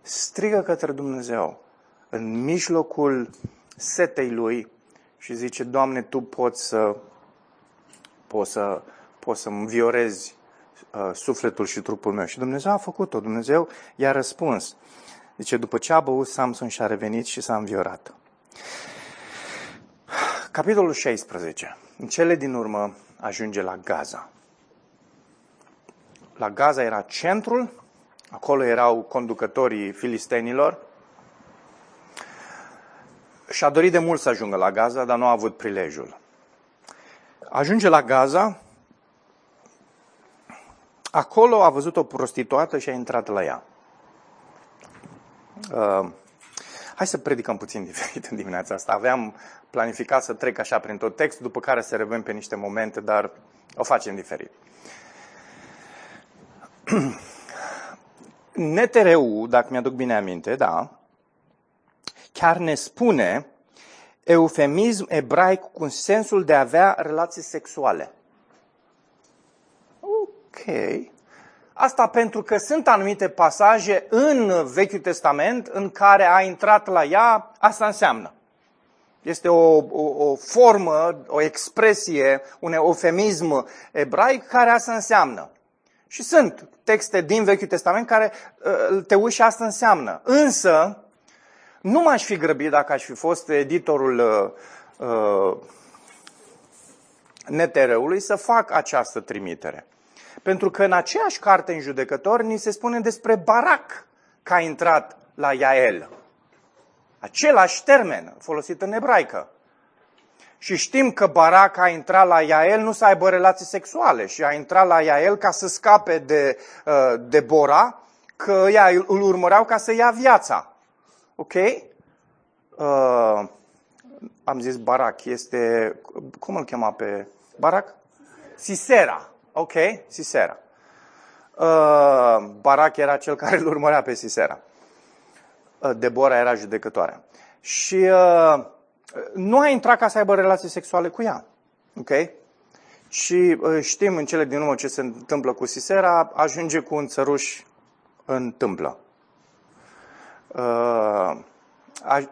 Speaker 1: Strigă către Dumnezeu în mijlocul setei lui și zice, Doamne, Tu poți să, poți să, poți să înviorezi uh, sufletul și trupul meu. Și Dumnezeu a făcut-o. Dumnezeu i-a răspuns. Zice, după ce a băut, Samson și-a revenit și s-a înviorat. Capitolul 16. În cele din urmă ajunge la Gaza. La Gaza era centrul, acolo erau conducătorii filistenilor. Și-a dorit de mult să ajungă la Gaza, dar nu a avut prilejul. Ajunge la Gaza, Acolo a văzut o prostituată și a intrat la ea. Uh, hai să predicăm puțin *laughs* diferit în dimineața asta. Aveam planificat să trec așa prin tot textul, după care să revenim pe niște momente, dar o facem diferit. *clears throat* NTRU, dacă mi-aduc bine aminte, da, chiar ne spune eufemism ebraic cu sensul de a avea relații sexuale. Asta pentru că sunt anumite pasaje în Vechiul Testament în care a intrat la ea, asta înseamnă. Este o, o, o formă, o expresie, un eufemism ebraic care asta înseamnă. Și sunt texte din Vechiul Testament care uh, te uiți și asta înseamnă. Însă, nu m-aș fi grăbit dacă aș fi fost editorul uh, uh, NTR-ului să fac această trimitere. Pentru că în aceeași carte în judecător ni se spune despre Barac că a intrat la Iael. Același termen folosit în ebraică. Și știm că Barac a intrat la Iael nu să aibă relații sexuale și a intrat la Iael ca să scape de, uh, de Bora, că ea îl urmăreau ca să ia viața. Ok? Uh, am zis Barac, este, cum îl chema pe Barac? Sisera. Ok, Sisera. Uh, Barac era cel care îl urmărea pe Sisera. Uh, Debora era judecătoarea. Și uh, nu a intrat ca să aibă relații sexuale cu ea. Ok? Și uh, știm în cele din urmă ce se întâmplă cu Sisera, ajunge cu un țăruș în tâmplă. Uh,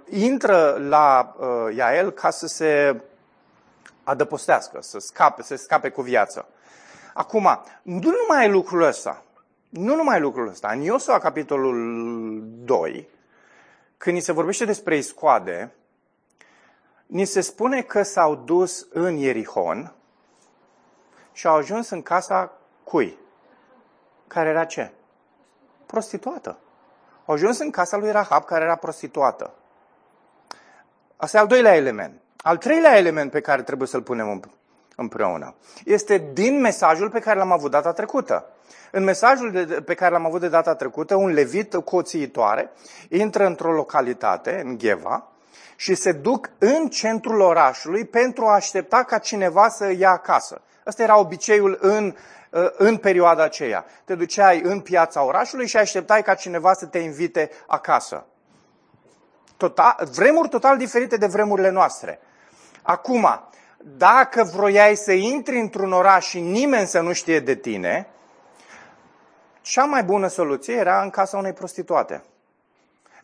Speaker 1: intră la uh, Iael ca să se adăpostească, să scape, să scape cu viață. Acum, nu numai lucrul ăsta, nu numai lucrul ăsta. În Iosua, capitolul 2, când ni se vorbește despre iscoade, ni se spune că s-au dus în Ierihon și au ajuns în casa cui? Care era ce? Prostituată. Au ajuns în casa lui Rahab, care era prostituată. Asta e al doilea element. Al treilea element pe care trebuie să-l punem împreună. Este din mesajul pe care l-am avut data trecută. În mesajul de, pe care l-am avut de data trecută, un levit coțiitoare intră într-o localitate, în Gheva, și se duc în centrul orașului pentru a aștepta ca cineva să ia acasă. Ăsta era obiceiul în, în perioada aceea. Te duceai în piața orașului și așteptai ca cineva să te invite acasă. Total, vremuri total diferite de vremurile noastre. Acum, dacă vroiai să intri într-un oraș și nimeni să nu știe de tine, cea mai bună soluție era în casa unei prostituate.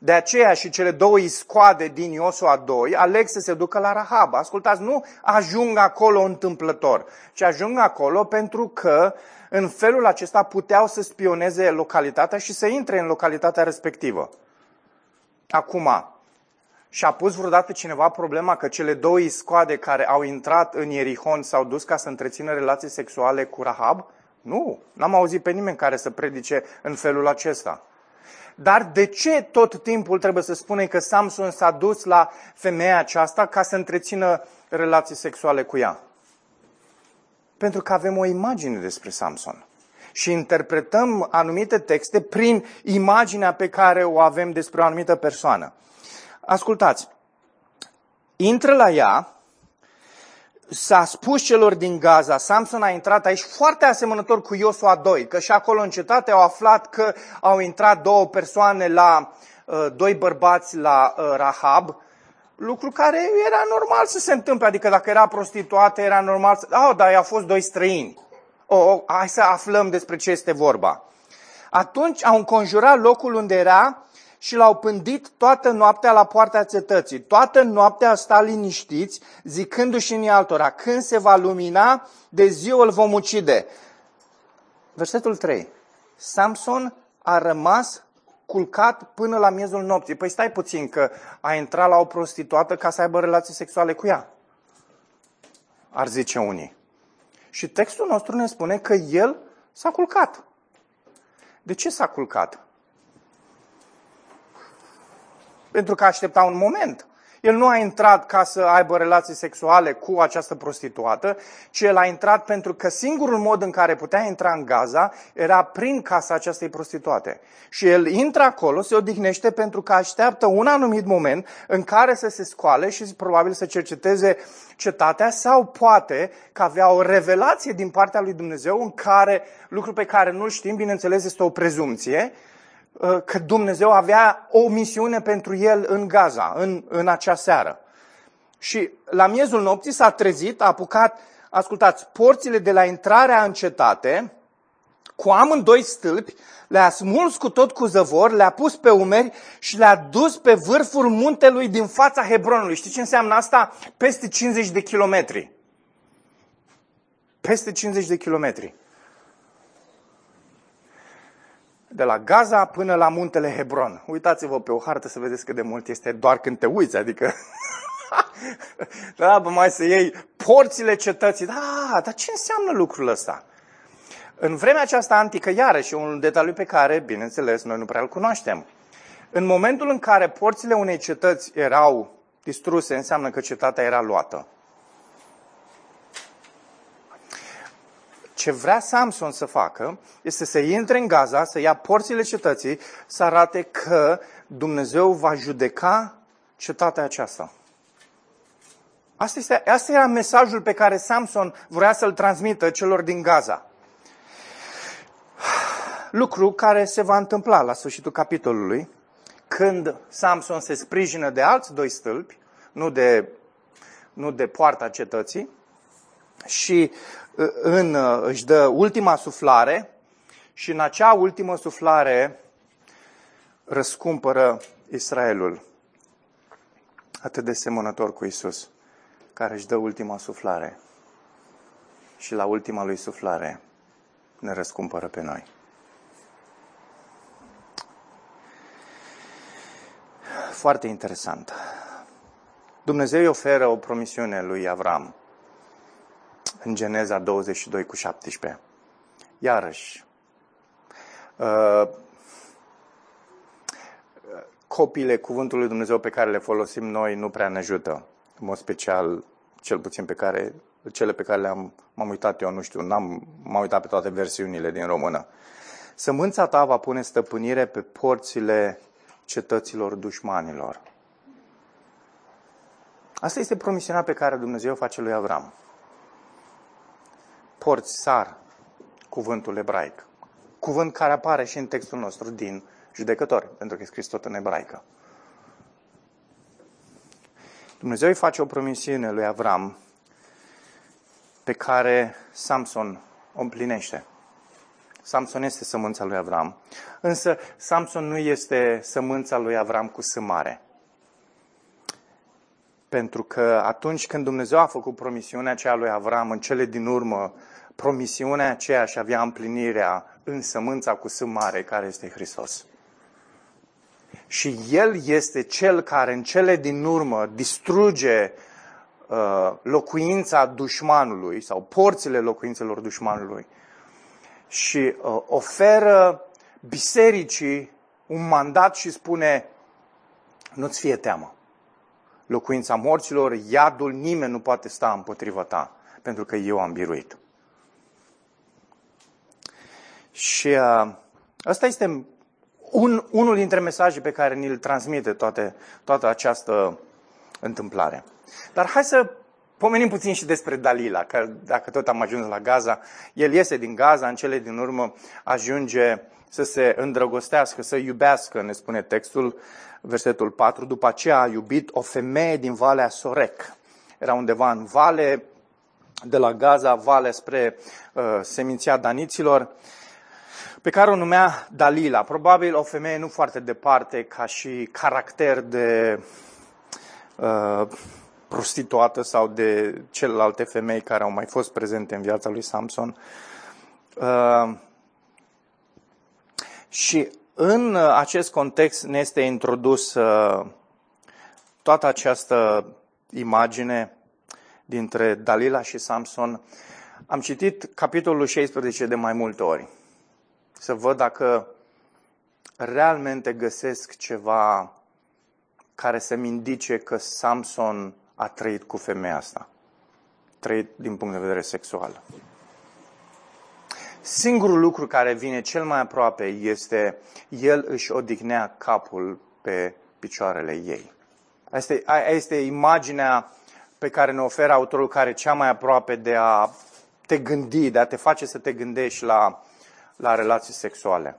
Speaker 1: De aceea și cele două iscoade din Iosua 2 aleg să se ducă la Rahab. Ascultați, nu ajung acolo întâmplător, ci ajung acolo pentru că în felul acesta puteau să spioneze localitatea și să intre în localitatea respectivă. Acum, și-a pus vreodată cineva problema că cele două iscoade care au intrat în Ierihon s-au dus ca să întrețină relații sexuale cu Rahab? Nu, n-am auzit pe nimeni care să predice în felul acesta. Dar de ce tot timpul trebuie să spunem că Samson s-a dus la femeia aceasta ca să întrețină relații sexuale cu ea? Pentru că avem o imagine despre Samson. Și interpretăm anumite texte prin imaginea pe care o avem despre o anumită persoană. Ascultați, intră la ea, s-a spus celor din Gaza, Samson a intrat aici foarte asemănător cu Iosua 2, că și acolo în cetate au aflat că au intrat două persoane la, uh, doi bărbați la uh, Rahab, lucru care era normal să se întâmple, adică dacă era prostituată, era normal să... Oh, dar au fost doi străini. Oh, oh, hai să aflăm despre ce este vorba. Atunci au înconjurat locul unde era și l-au pândit toată noaptea la poarta cetății. Toată noaptea stat liniștiți, zicându-și în altora, când se va lumina, de ziua îl vom ucide. Versetul 3. Samson a rămas culcat până la miezul nopții. Păi stai puțin că a intrat la o prostituată ca să aibă relații sexuale cu ea. Ar zice unii. Și textul nostru ne spune că el s-a culcat. De ce s-a culcat? Pentru că aștepta un moment. El nu a intrat ca să aibă relații sexuale cu această prostituată, ci el a intrat pentru că singurul mod în care putea intra în Gaza era prin casa acestei prostituate. Și el intră acolo, se odihnește pentru că așteaptă un anumit moment în care să se scoale și probabil să cerceteze cetatea sau poate că avea o revelație din partea lui Dumnezeu în care, lucru pe care nu-l știm, bineînțeles este o prezumție, Uh, că Dumnezeu avea o misiune pentru el în Gaza, în, în acea seară. Și la miezul nopții s-a trezit, a apucat, ascultați, porțile de la intrarea în cetate, cu amândoi stâlpi, le-a smuls cu tot cu zăvor, le-a pus pe umeri și le-a dus pe vârful muntelui din fața Hebronului. Știți ce înseamnă asta? Peste 50 de kilometri. Peste 50 de kilometri de la Gaza până la muntele Hebron. Uitați-vă pe o hartă să vedeți cât de mult este doar când te uiți, adică... *laughs* da, bă, mai să iei porțile cetății. Da, dar ce înseamnă lucrul ăsta? În vremea aceasta antică, iarăși, un detaliu pe care, bineînțeles, noi nu prea îl cunoaștem. În momentul în care porțile unei cetăți erau distruse, înseamnă că cetatea era luată. Ce vrea Samson să facă este să intre în Gaza, să ia porțile cetății, să arate că Dumnezeu va judeca cetatea aceasta. Asta, este, asta era mesajul pe care Samson vrea să-l transmită celor din Gaza. Lucru care se va întâmpla la sfârșitul capitolului, când Samson se sprijină de alți doi stâlpi, nu de, nu de poarta cetății, și în, își dă ultima suflare și în acea ultimă suflare răscumpără Israelul, atât de semănător cu Isus, care își dă ultima suflare și la ultima lui suflare ne răscumpără pe noi. Foarte interesant. Dumnezeu îi oferă o promisiune lui Avram în Geneza 22 cu 17. Iarăși, uh, copiile cuvântului Dumnezeu pe care le folosim noi nu prea ne ajută. În mod special, cel puțin pe care, cele pe care le-am m-am uitat eu, nu știu, n-am, m-am uitat pe toate versiunile din română. Sămânța ta va pune stăpânire pe porțile cetăților dușmanilor. Asta este promisiunea pe care Dumnezeu face lui Avram porți sar, cuvântul ebraic. Cuvânt care apare și în textul nostru din judecători, pentru că e scris tot în ebraică. Dumnezeu îi face o promisiune lui Avram pe care Samson o împlinește. Samson este sămânța lui Avram. Însă Samson nu este sămânța lui Avram cu sâmare. Pentru că atunci când Dumnezeu a făcut promisiunea aceea lui Avram, în cele din urmă, promisiunea aceea și avea împlinirea în sămânța cu sâmare, care este Hristos. Și El este Cel care în cele din urmă distruge uh, locuința dușmanului sau porțile locuințelor dușmanului și uh, oferă bisericii un mandat și spune nu-ți fie teamă. Locuința morților, iadul, nimeni nu poate sta împotriva ta, pentru că eu am biruit. Și uh, ăsta este un, unul dintre mesaje pe care ni-l transmite toate, toată această întâmplare. Dar hai să pomenim puțin și despre Dalila, că dacă tot am ajuns la Gaza, el iese din Gaza, în cele din urmă ajunge să se îndrăgostească, să iubească, ne spune textul, versetul 4. După aceea a iubit o femeie din Valea Sorec. Era undeva în vale, de la Gaza, vale spre uh, seminția daniților, pe care o numea Dalila. Probabil o femeie nu foarte departe ca și caracter de uh, prostituată sau de celelalte femei care au mai fost prezente în viața lui Samson. Uh, și în acest context ne este introdus uh, toată această imagine dintre Dalila și Samson. Am citit capitolul 16 de mai multe ori. Să văd dacă realmente găsesc ceva care să-mi indice că Samson a trăit cu femeia asta. Trăit din punct de vedere sexual. Singurul lucru care vine cel mai aproape este el își odihnea capul pe picioarele ei. Asta este imaginea pe care ne oferă autorul care e cea mai aproape de a te gândi, de a te face să te gândești la, la relații sexuale.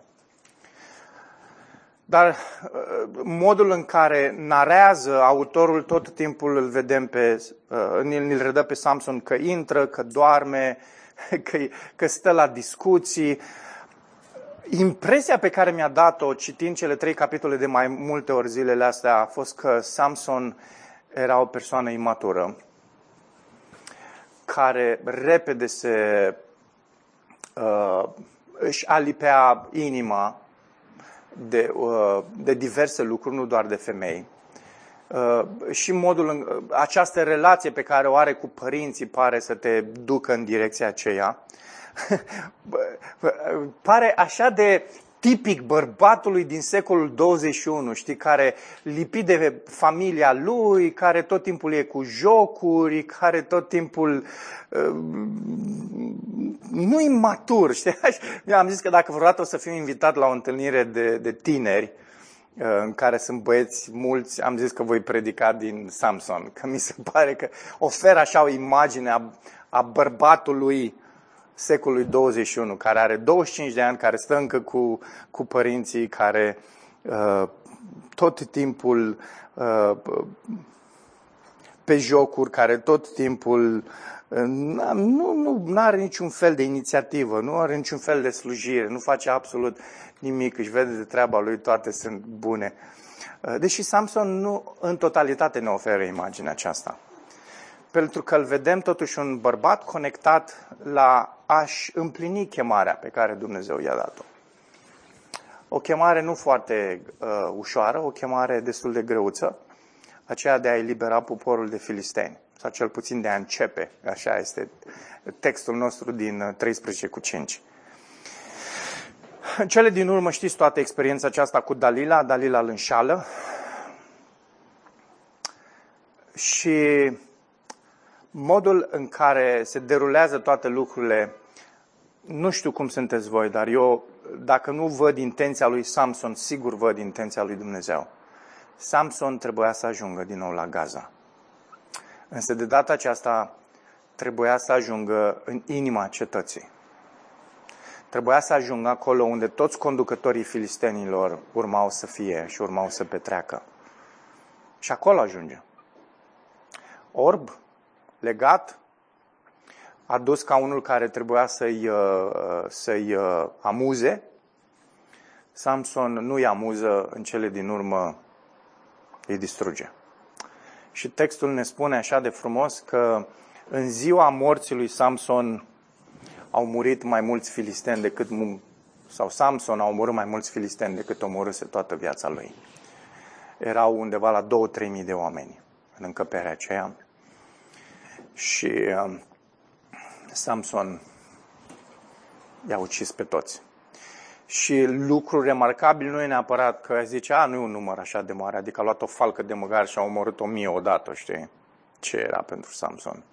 Speaker 1: Dar uh, modul în care narează autorul tot timpul îl vedem pe, îl uh, redă pe Samson că intră, că doarme, *laughs* că, că stă la discuții. Impresia pe care mi-a dat-o citind cele trei capitole de mai multe ori zilele astea a fost că Samson era o persoană imatură care repede se uh, își alipea inima de, uh, de diverse lucruri, nu doar de femei. Uh, și modul în, uh, această relație pe care o are cu părinții pare să te ducă în direcția aceea. *laughs* pare așa de tipic bărbatului din secolul 21, știi, care lipit de familia lui, care tot timpul e cu jocuri, care tot timpul uh, nu-i matur, știi? *laughs* Eu am zis că dacă vreodată o să fiu invitat la o întâlnire de, de tineri, uh, în care sunt băieți mulți, am zis că voi predica din Samson, că mi se pare că oferă așa o imagine a, a bărbatului secolului 21, care are 25 de ani, care stă încă cu, cu părinții, care uh, tot timpul uh, pe jocuri, care tot timpul uh, nu, nu are niciun fel de inițiativă, nu are niciun fel de slujire, nu face absolut nimic, își vede de treaba lui, toate sunt bune. Uh, deși Samson nu în totalitate ne oferă imaginea aceasta pentru că îl vedem totuși un bărbat conectat la a-și împlini chemarea pe care Dumnezeu i-a dat-o. O chemare nu foarte uh, ușoară, o chemare destul de greuță, aceea de a elibera poporul de filisteni, sau cel puțin de a începe, așa este textul nostru din 13 uh, cu 5. În cele din urmă știți toată experiența aceasta cu Dalila, Dalila îl înșală și modul în care se derulează toate lucrurile, nu știu cum sunteți voi, dar eu, dacă nu văd intenția lui Samson, sigur văd intenția lui Dumnezeu. Samson trebuia să ajungă din nou la Gaza. Însă de data aceasta trebuia să ajungă în inima cetății. Trebuia să ajungă acolo unde toți conducătorii filistenilor urmau să fie și urmau să petreacă. Și acolo ajunge. Orb, legat, adus ca unul care trebuia să-i, uh, să-i uh, amuze. Samson nu-i amuză, în cele din urmă îi distruge. Și textul ne spune așa de frumos că în ziua morții lui Samson au murit mai mulți filisteni decât sau Samson a omorât mai mulți filisteni decât omorâse toată viața lui. Erau undeva la 2-3 mii de oameni în încăperea aceea. Și uh, Samson i-a ucis pe toți. Și lucru remarcabil nu e neapărat că zice, a, nu e un număr așa de mare, adică a luat o falcă de măgar și a omorât o mie odată, știi? Ce era pentru Samson?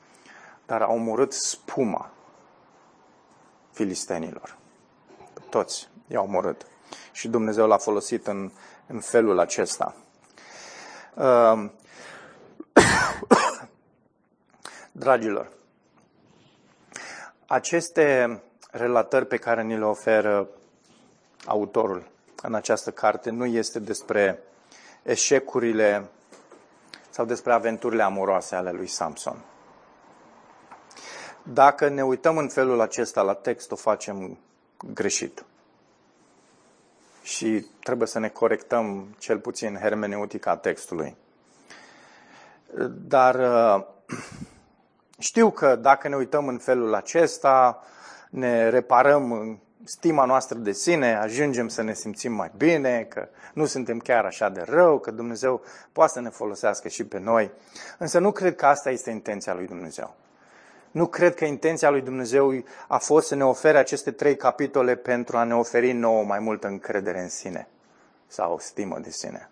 Speaker 1: Dar a omorât spuma filistenilor. Toți i-au omorât. Și Dumnezeu l-a folosit în, în felul acesta. Uh, *coughs* Dragilor, aceste relatări pe care ni le oferă autorul în această carte nu este despre eșecurile sau despre aventurile amoroase ale lui Samson. Dacă ne uităm în felul acesta la text, o facem greșit. Și trebuie să ne corectăm cel puțin hermeneutica textului. Dar știu că dacă ne uităm în felul acesta, ne reparăm stima noastră de sine, ajungem să ne simțim mai bine, că nu suntem chiar așa de rău, că Dumnezeu poate să ne folosească și pe noi. Însă nu cred că asta este intenția lui Dumnezeu. Nu cred că intenția lui Dumnezeu a fost să ne ofere aceste trei capitole pentru a ne oferi nouă mai multă încredere în sine sau stimă de sine,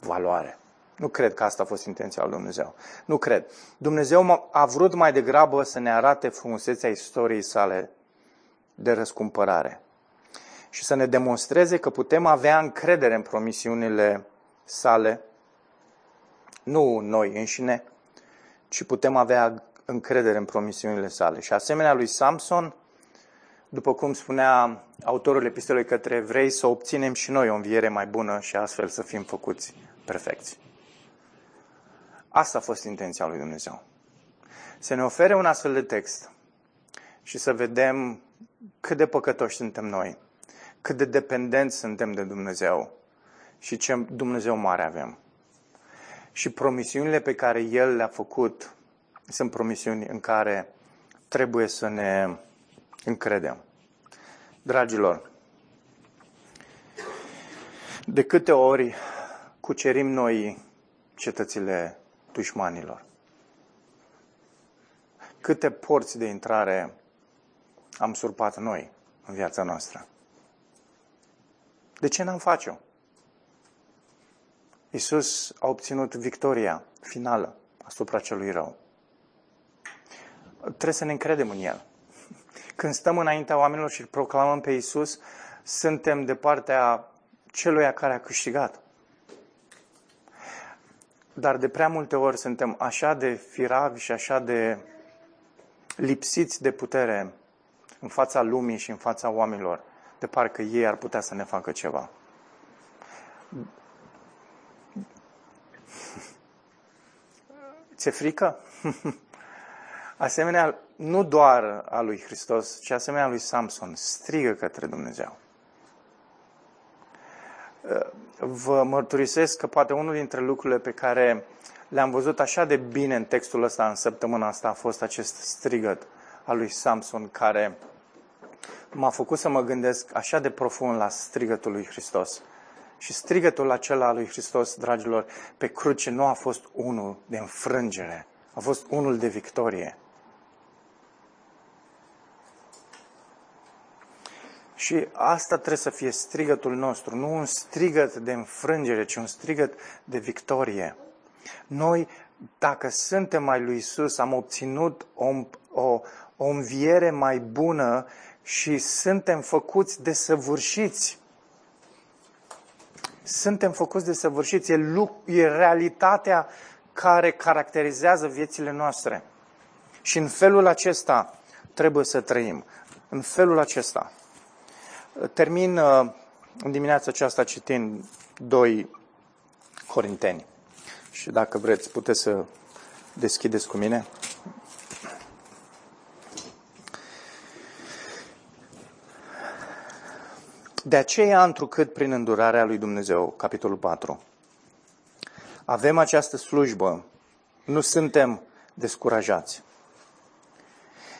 Speaker 1: valoare. Nu cred că asta a fost intenția lui Dumnezeu. Nu cred. Dumnezeu a vrut mai degrabă să ne arate frumusețea istoriei sale de răscumpărare și să ne demonstreze că putem avea încredere în promisiunile sale, nu noi înșine, ci putem avea încredere în promisiunile sale. Și asemenea lui Samson, după cum spunea autorul epistolei către evrei, să obținem și noi o înviere mai bună și astfel să fim făcuți perfecți. Asta a fost intenția lui Dumnezeu. Să ne ofere un astfel de text și să vedem cât de păcătoși suntem noi, cât de dependenți suntem de Dumnezeu și ce Dumnezeu mare avem. Și promisiunile pe care El le-a făcut sunt promisiuni în care trebuie să ne încredem. Dragilor, de câte ori cucerim noi cetățile dușmanilor. Câte porți de intrare am surpat noi în viața noastră? De ce n-am face-o? Iisus a obținut victoria finală asupra celui rău. Trebuie să ne încredem în El. Când stăm înaintea oamenilor și îl proclamăm pe Iisus, suntem de partea celuia care a câștigat. Dar de prea multe ori suntem așa de firavi și așa de lipsiți de putere în fața lumii și în fața oamenilor, de parcă ei ar putea să ne facă ceva. Ți-e frică? *laughs* Asemenea, nu doar a lui Hristos, ci asemenea lui Samson, strigă către Dumnezeu vă mărturisesc că poate unul dintre lucrurile pe care le-am văzut așa de bine în textul ăsta, în săptămâna asta, a fost acest strigăt al lui Samson, care m-a făcut să mă gândesc așa de profund la strigătul lui Hristos. Și strigătul acela al lui Hristos, dragilor, pe cruce nu a fost unul de înfrângere, a fost unul de victorie. Și asta trebuie să fie strigătul nostru, nu un strigăt de înfrângere, ci un strigăt de victorie. Noi, dacă suntem mai lui Isus, am obținut o, o, o înviere mai bună și suntem făcuți de săvârșiți. Suntem făcuți de săvârșiți. E, e realitatea care caracterizează viețile noastre. Și în felul acesta trebuie să trăim. În felul acesta. Termin uh, în dimineața aceasta citind doi Corinteni. Și dacă vreți, puteți să deschideți cu mine. De aceea, întrucât prin îndurarea lui Dumnezeu, capitolul 4, avem această slujbă, nu suntem descurajați,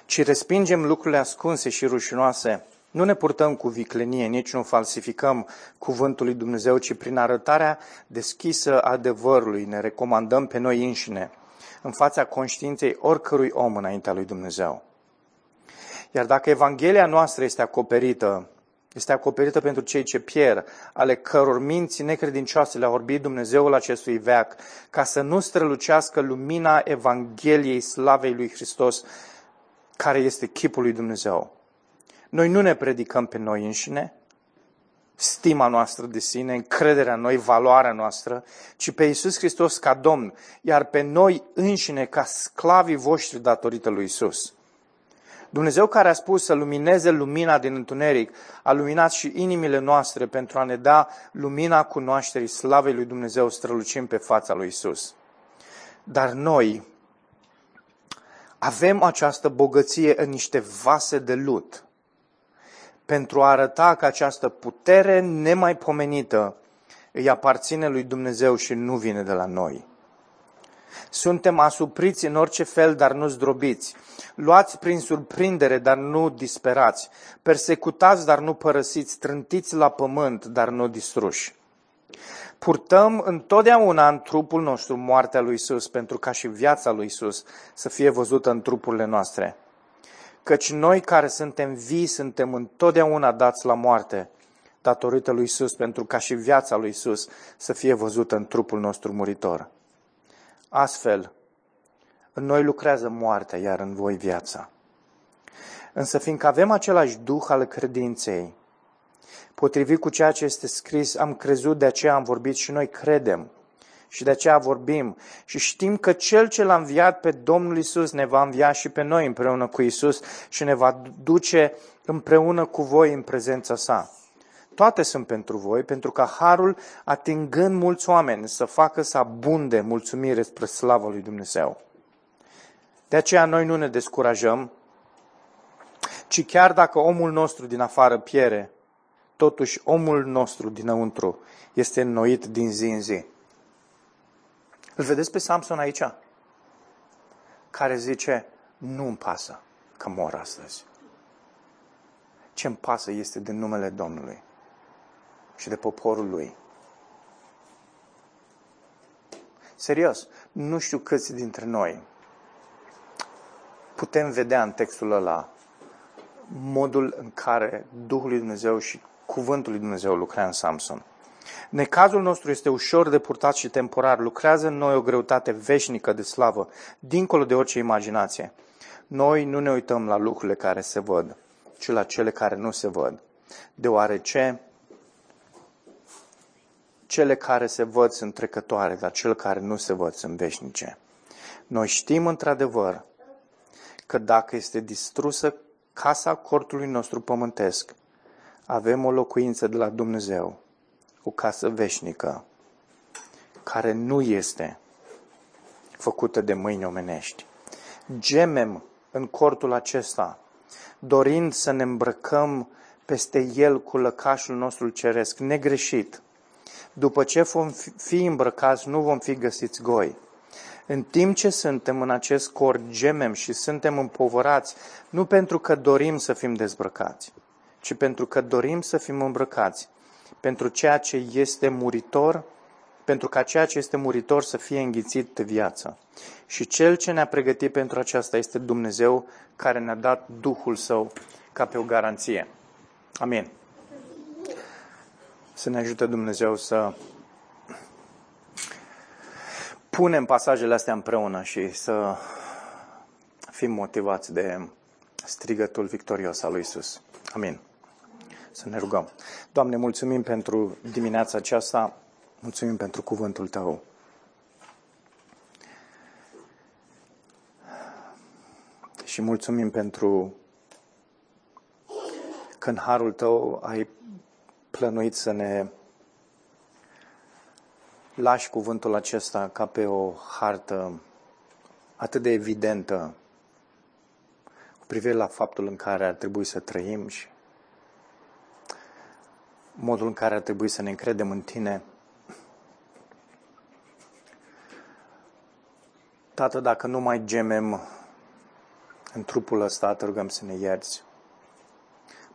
Speaker 1: ci respingem lucrurile ascunse și rușinoase nu ne purtăm cu viclenie, nici nu falsificăm cuvântul lui Dumnezeu, ci prin arătarea deschisă adevărului ne recomandăm pe noi înșine, în fața conștiinței oricărui om înaintea lui Dumnezeu. Iar dacă Evanghelia noastră este acoperită, este acoperită pentru cei ce pierd, ale căror minți necredincioase le-a orbit Dumnezeul acestui veac, ca să nu strălucească lumina Evangheliei slavei lui Hristos, care este chipul lui Dumnezeu. Noi nu ne predicăm pe noi înșine, stima noastră de sine, încrederea în noi, valoarea noastră, ci pe Iisus Hristos ca Domn, iar pe noi înșine ca sclavii voștri datorită lui Iisus. Dumnezeu care a spus să lumineze lumina din întuneric, a luminat și inimile noastre pentru a ne da lumina cunoașterii slavei lui Dumnezeu strălucim pe fața lui Isus. Dar noi avem această bogăție în niște vase de lut pentru a arăta că această putere nemaipomenită îi aparține lui Dumnezeu și nu vine de la noi. Suntem asupriți în orice fel, dar nu zdrobiți. Luați prin surprindere, dar nu disperați. Persecutați, dar nu părăsiți. Trântiți la pământ, dar nu distruși. Purtăm întotdeauna în trupul nostru moartea lui Isus, pentru ca și viața lui Isus să fie văzută în trupurile noastre. Căci noi care suntem vii, suntem întotdeauna dați la moarte, datorită lui Isus, pentru ca și viața lui Isus să fie văzută în trupul nostru muritor. Astfel, în noi lucrează moartea, iar în voi viața. Însă fiindcă avem același duh al credinței, potrivit cu ceea ce este scris, am crezut, de aceea am vorbit și noi credem. Și de aceea vorbim și știm că Cel ce l-a înviat pe Domnul Isus ne va învia și pe noi împreună cu Isus și ne va duce împreună cu voi în prezența sa. Toate sunt pentru voi, pentru ca harul, atingând mulți oameni, să facă să abunde mulțumire spre slavă lui Dumnezeu. De aceea noi nu ne descurajăm, ci chiar dacă omul nostru din afară piere, totuși omul nostru dinăuntru este înnoit din zi în zi. Îl vedeți pe Samson aici? Care zice, nu îmi pasă că mor astăzi. Ce îmi pasă este de numele Domnului și de poporul lui. Serios, nu știu câți dintre noi putem vedea în textul ăla modul în care Duhul lui Dumnezeu și Cuvântul lui Dumnezeu lucra în Samson. Necazul nostru este ușor de purtat și temporar. Lucrează în noi o greutate veșnică de slavă, dincolo de orice imaginație. Noi nu ne uităm la lucrurile care se văd, ci la cele care nu se văd, deoarece cele care se văd sunt trecătoare, dar cele care nu se văd sunt veșnice. Noi știm într-adevăr că dacă este distrusă casa cortului nostru pământesc, avem o locuință de la Dumnezeu, o casă veșnică, care nu este făcută de mâini omenești. Gemem în cortul acesta, dorind să ne îmbrăcăm peste el cu lăcașul nostru ceresc, negreșit. După ce vom fi îmbrăcați, nu vom fi găsiți goi. În timp ce suntem în acest cor, gemem și suntem împovărați, nu pentru că dorim să fim dezbrăcați, ci pentru că dorim să fim îmbrăcați, pentru ceea ce este muritor, pentru ca ceea ce este muritor să fie înghițit de viață. Și cel ce ne-a pregătit pentru aceasta este Dumnezeu care ne-a dat Duhul Său ca pe o garanție. Amin. Să ne ajute Dumnezeu să punem pasajele astea împreună și să fim motivați de strigătul victorios al lui Isus. Amin. Să ne rugăm. Doamne, mulțumim pentru dimineața aceasta, mulțumim pentru cuvântul Tău. Și mulțumim pentru că în harul Tău ai plănuit să ne lași cuvântul acesta ca pe o hartă atât de evidentă cu privire la faptul în care ar trebui să trăim și modul în care ar trebui să ne încredem în Tine. Tată, dacă nu mai gemem în trupul ăsta, te rugăm să ne ierți.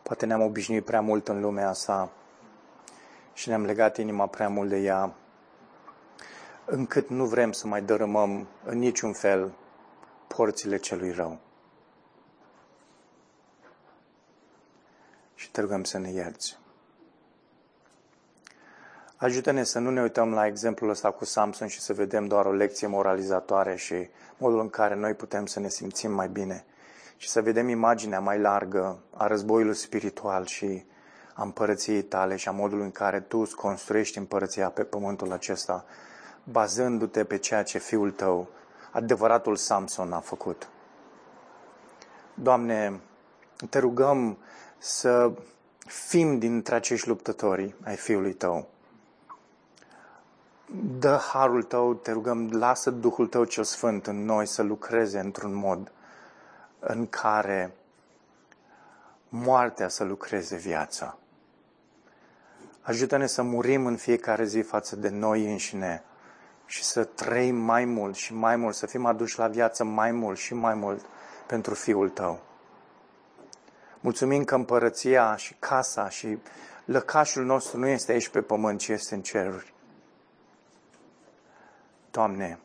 Speaker 1: Poate ne-am obișnuit prea mult în lumea asta și ne-am legat inima prea mult de ea, încât nu vrem să mai dărâmăm în niciun fel porțile celui rău. Și te rugăm să ne ierți. Ajută-ne să nu ne uităm la exemplul ăsta cu Samson și să vedem doar o lecție moralizatoare și modul în care noi putem să ne simțim mai bine și să vedem imaginea mai largă a războiului spiritual și a împărăției tale și a modului în care tu îți construiești împărăția pe pământul acesta, bazându-te pe ceea ce fiul tău, adevăratul Samson, a făcut. Doamne, te rugăm să fim dintre acești luptători ai fiului tău dă harul tău, te rugăm, lasă Duhul tău cel Sfânt în noi să lucreze într-un mod în care moartea să lucreze viața. Ajută-ne să murim în fiecare zi față de noi înșine și să trăim mai mult și mai mult, să fim aduși la viață mai mult și mai mult pentru Fiul Tău. Mulțumim că împărăția și casa și lăcașul nostru nu este aici pe pământ, ci este în ceruri. Doamne,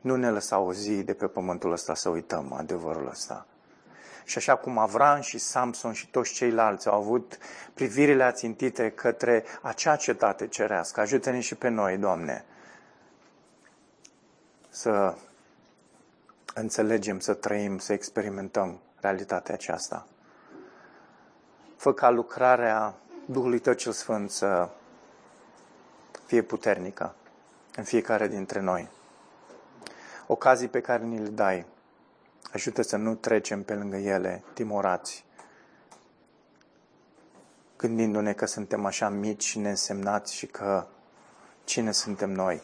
Speaker 1: nu ne lăsa o zi de pe pământul ăsta să uităm adevărul ăsta. Și așa cum Avram și Samson și toți ceilalți au avut privirile ațintite către acea cetate cerească, ajută-ne și pe noi, Doamne, să înțelegem, să trăim, să experimentăm realitatea aceasta. Fă ca lucrarea Duhului Tău cel Sfânt să fie puternică în fiecare dintre noi. Ocazii pe care ni le dai, ajută să nu trecem pe lângă ele timorați, gândindu-ne că suntem așa mici și neînsemnați și că cine suntem noi.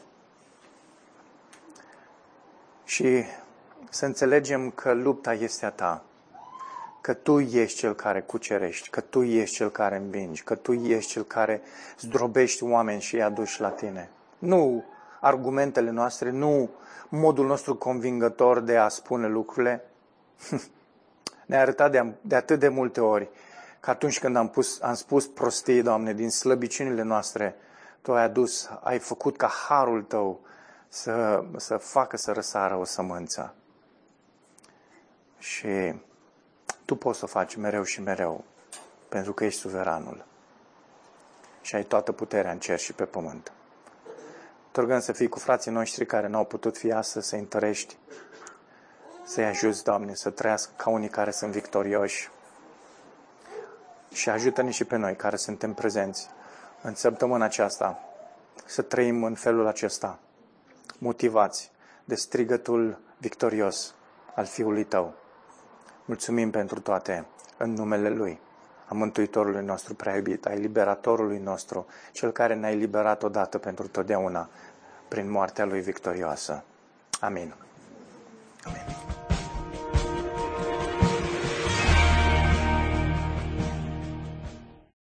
Speaker 1: Și să înțelegem că lupta este a ta, că tu ești cel care cucerești, că tu ești cel care învingi, că tu ești cel care zdrobești oameni și îi aduci la tine. Nu argumentele noastre, nu modul nostru convingător de a spune lucrurile. *laughs* Ne-a arătat de, de atât de multe ori că atunci când am, pus, am spus prostii, Doamne, din slăbiciunile noastre, Tu ai adus, ai făcut ca harul Tău să, să facă să răsară o sămânță. Și Tu poți să o faci mereu și mereu, pentru că ești suveranul. Și ai toată puterea în cer și pe pământ. Te rugăm să fii cu frații noștri care nu au putut fi astăzi, să-i întărești, să-i ajuți, Doamne, să trăiască ca unii care sunt victorioși. Și ajută-ne și pe noi care suntem prezenți în săptămâna aceasta să trăim în felul acesta, motivați de strigătul victorios al Fiului Tău. Mulțumim pentru toate în numele Lui, a Mântuitorului nostru prea iubit, a Liberatorului nostru, Cel care ne-a eliberat odată pentru totdeauna prin moartea Lui victorioasă. Amin. Amin.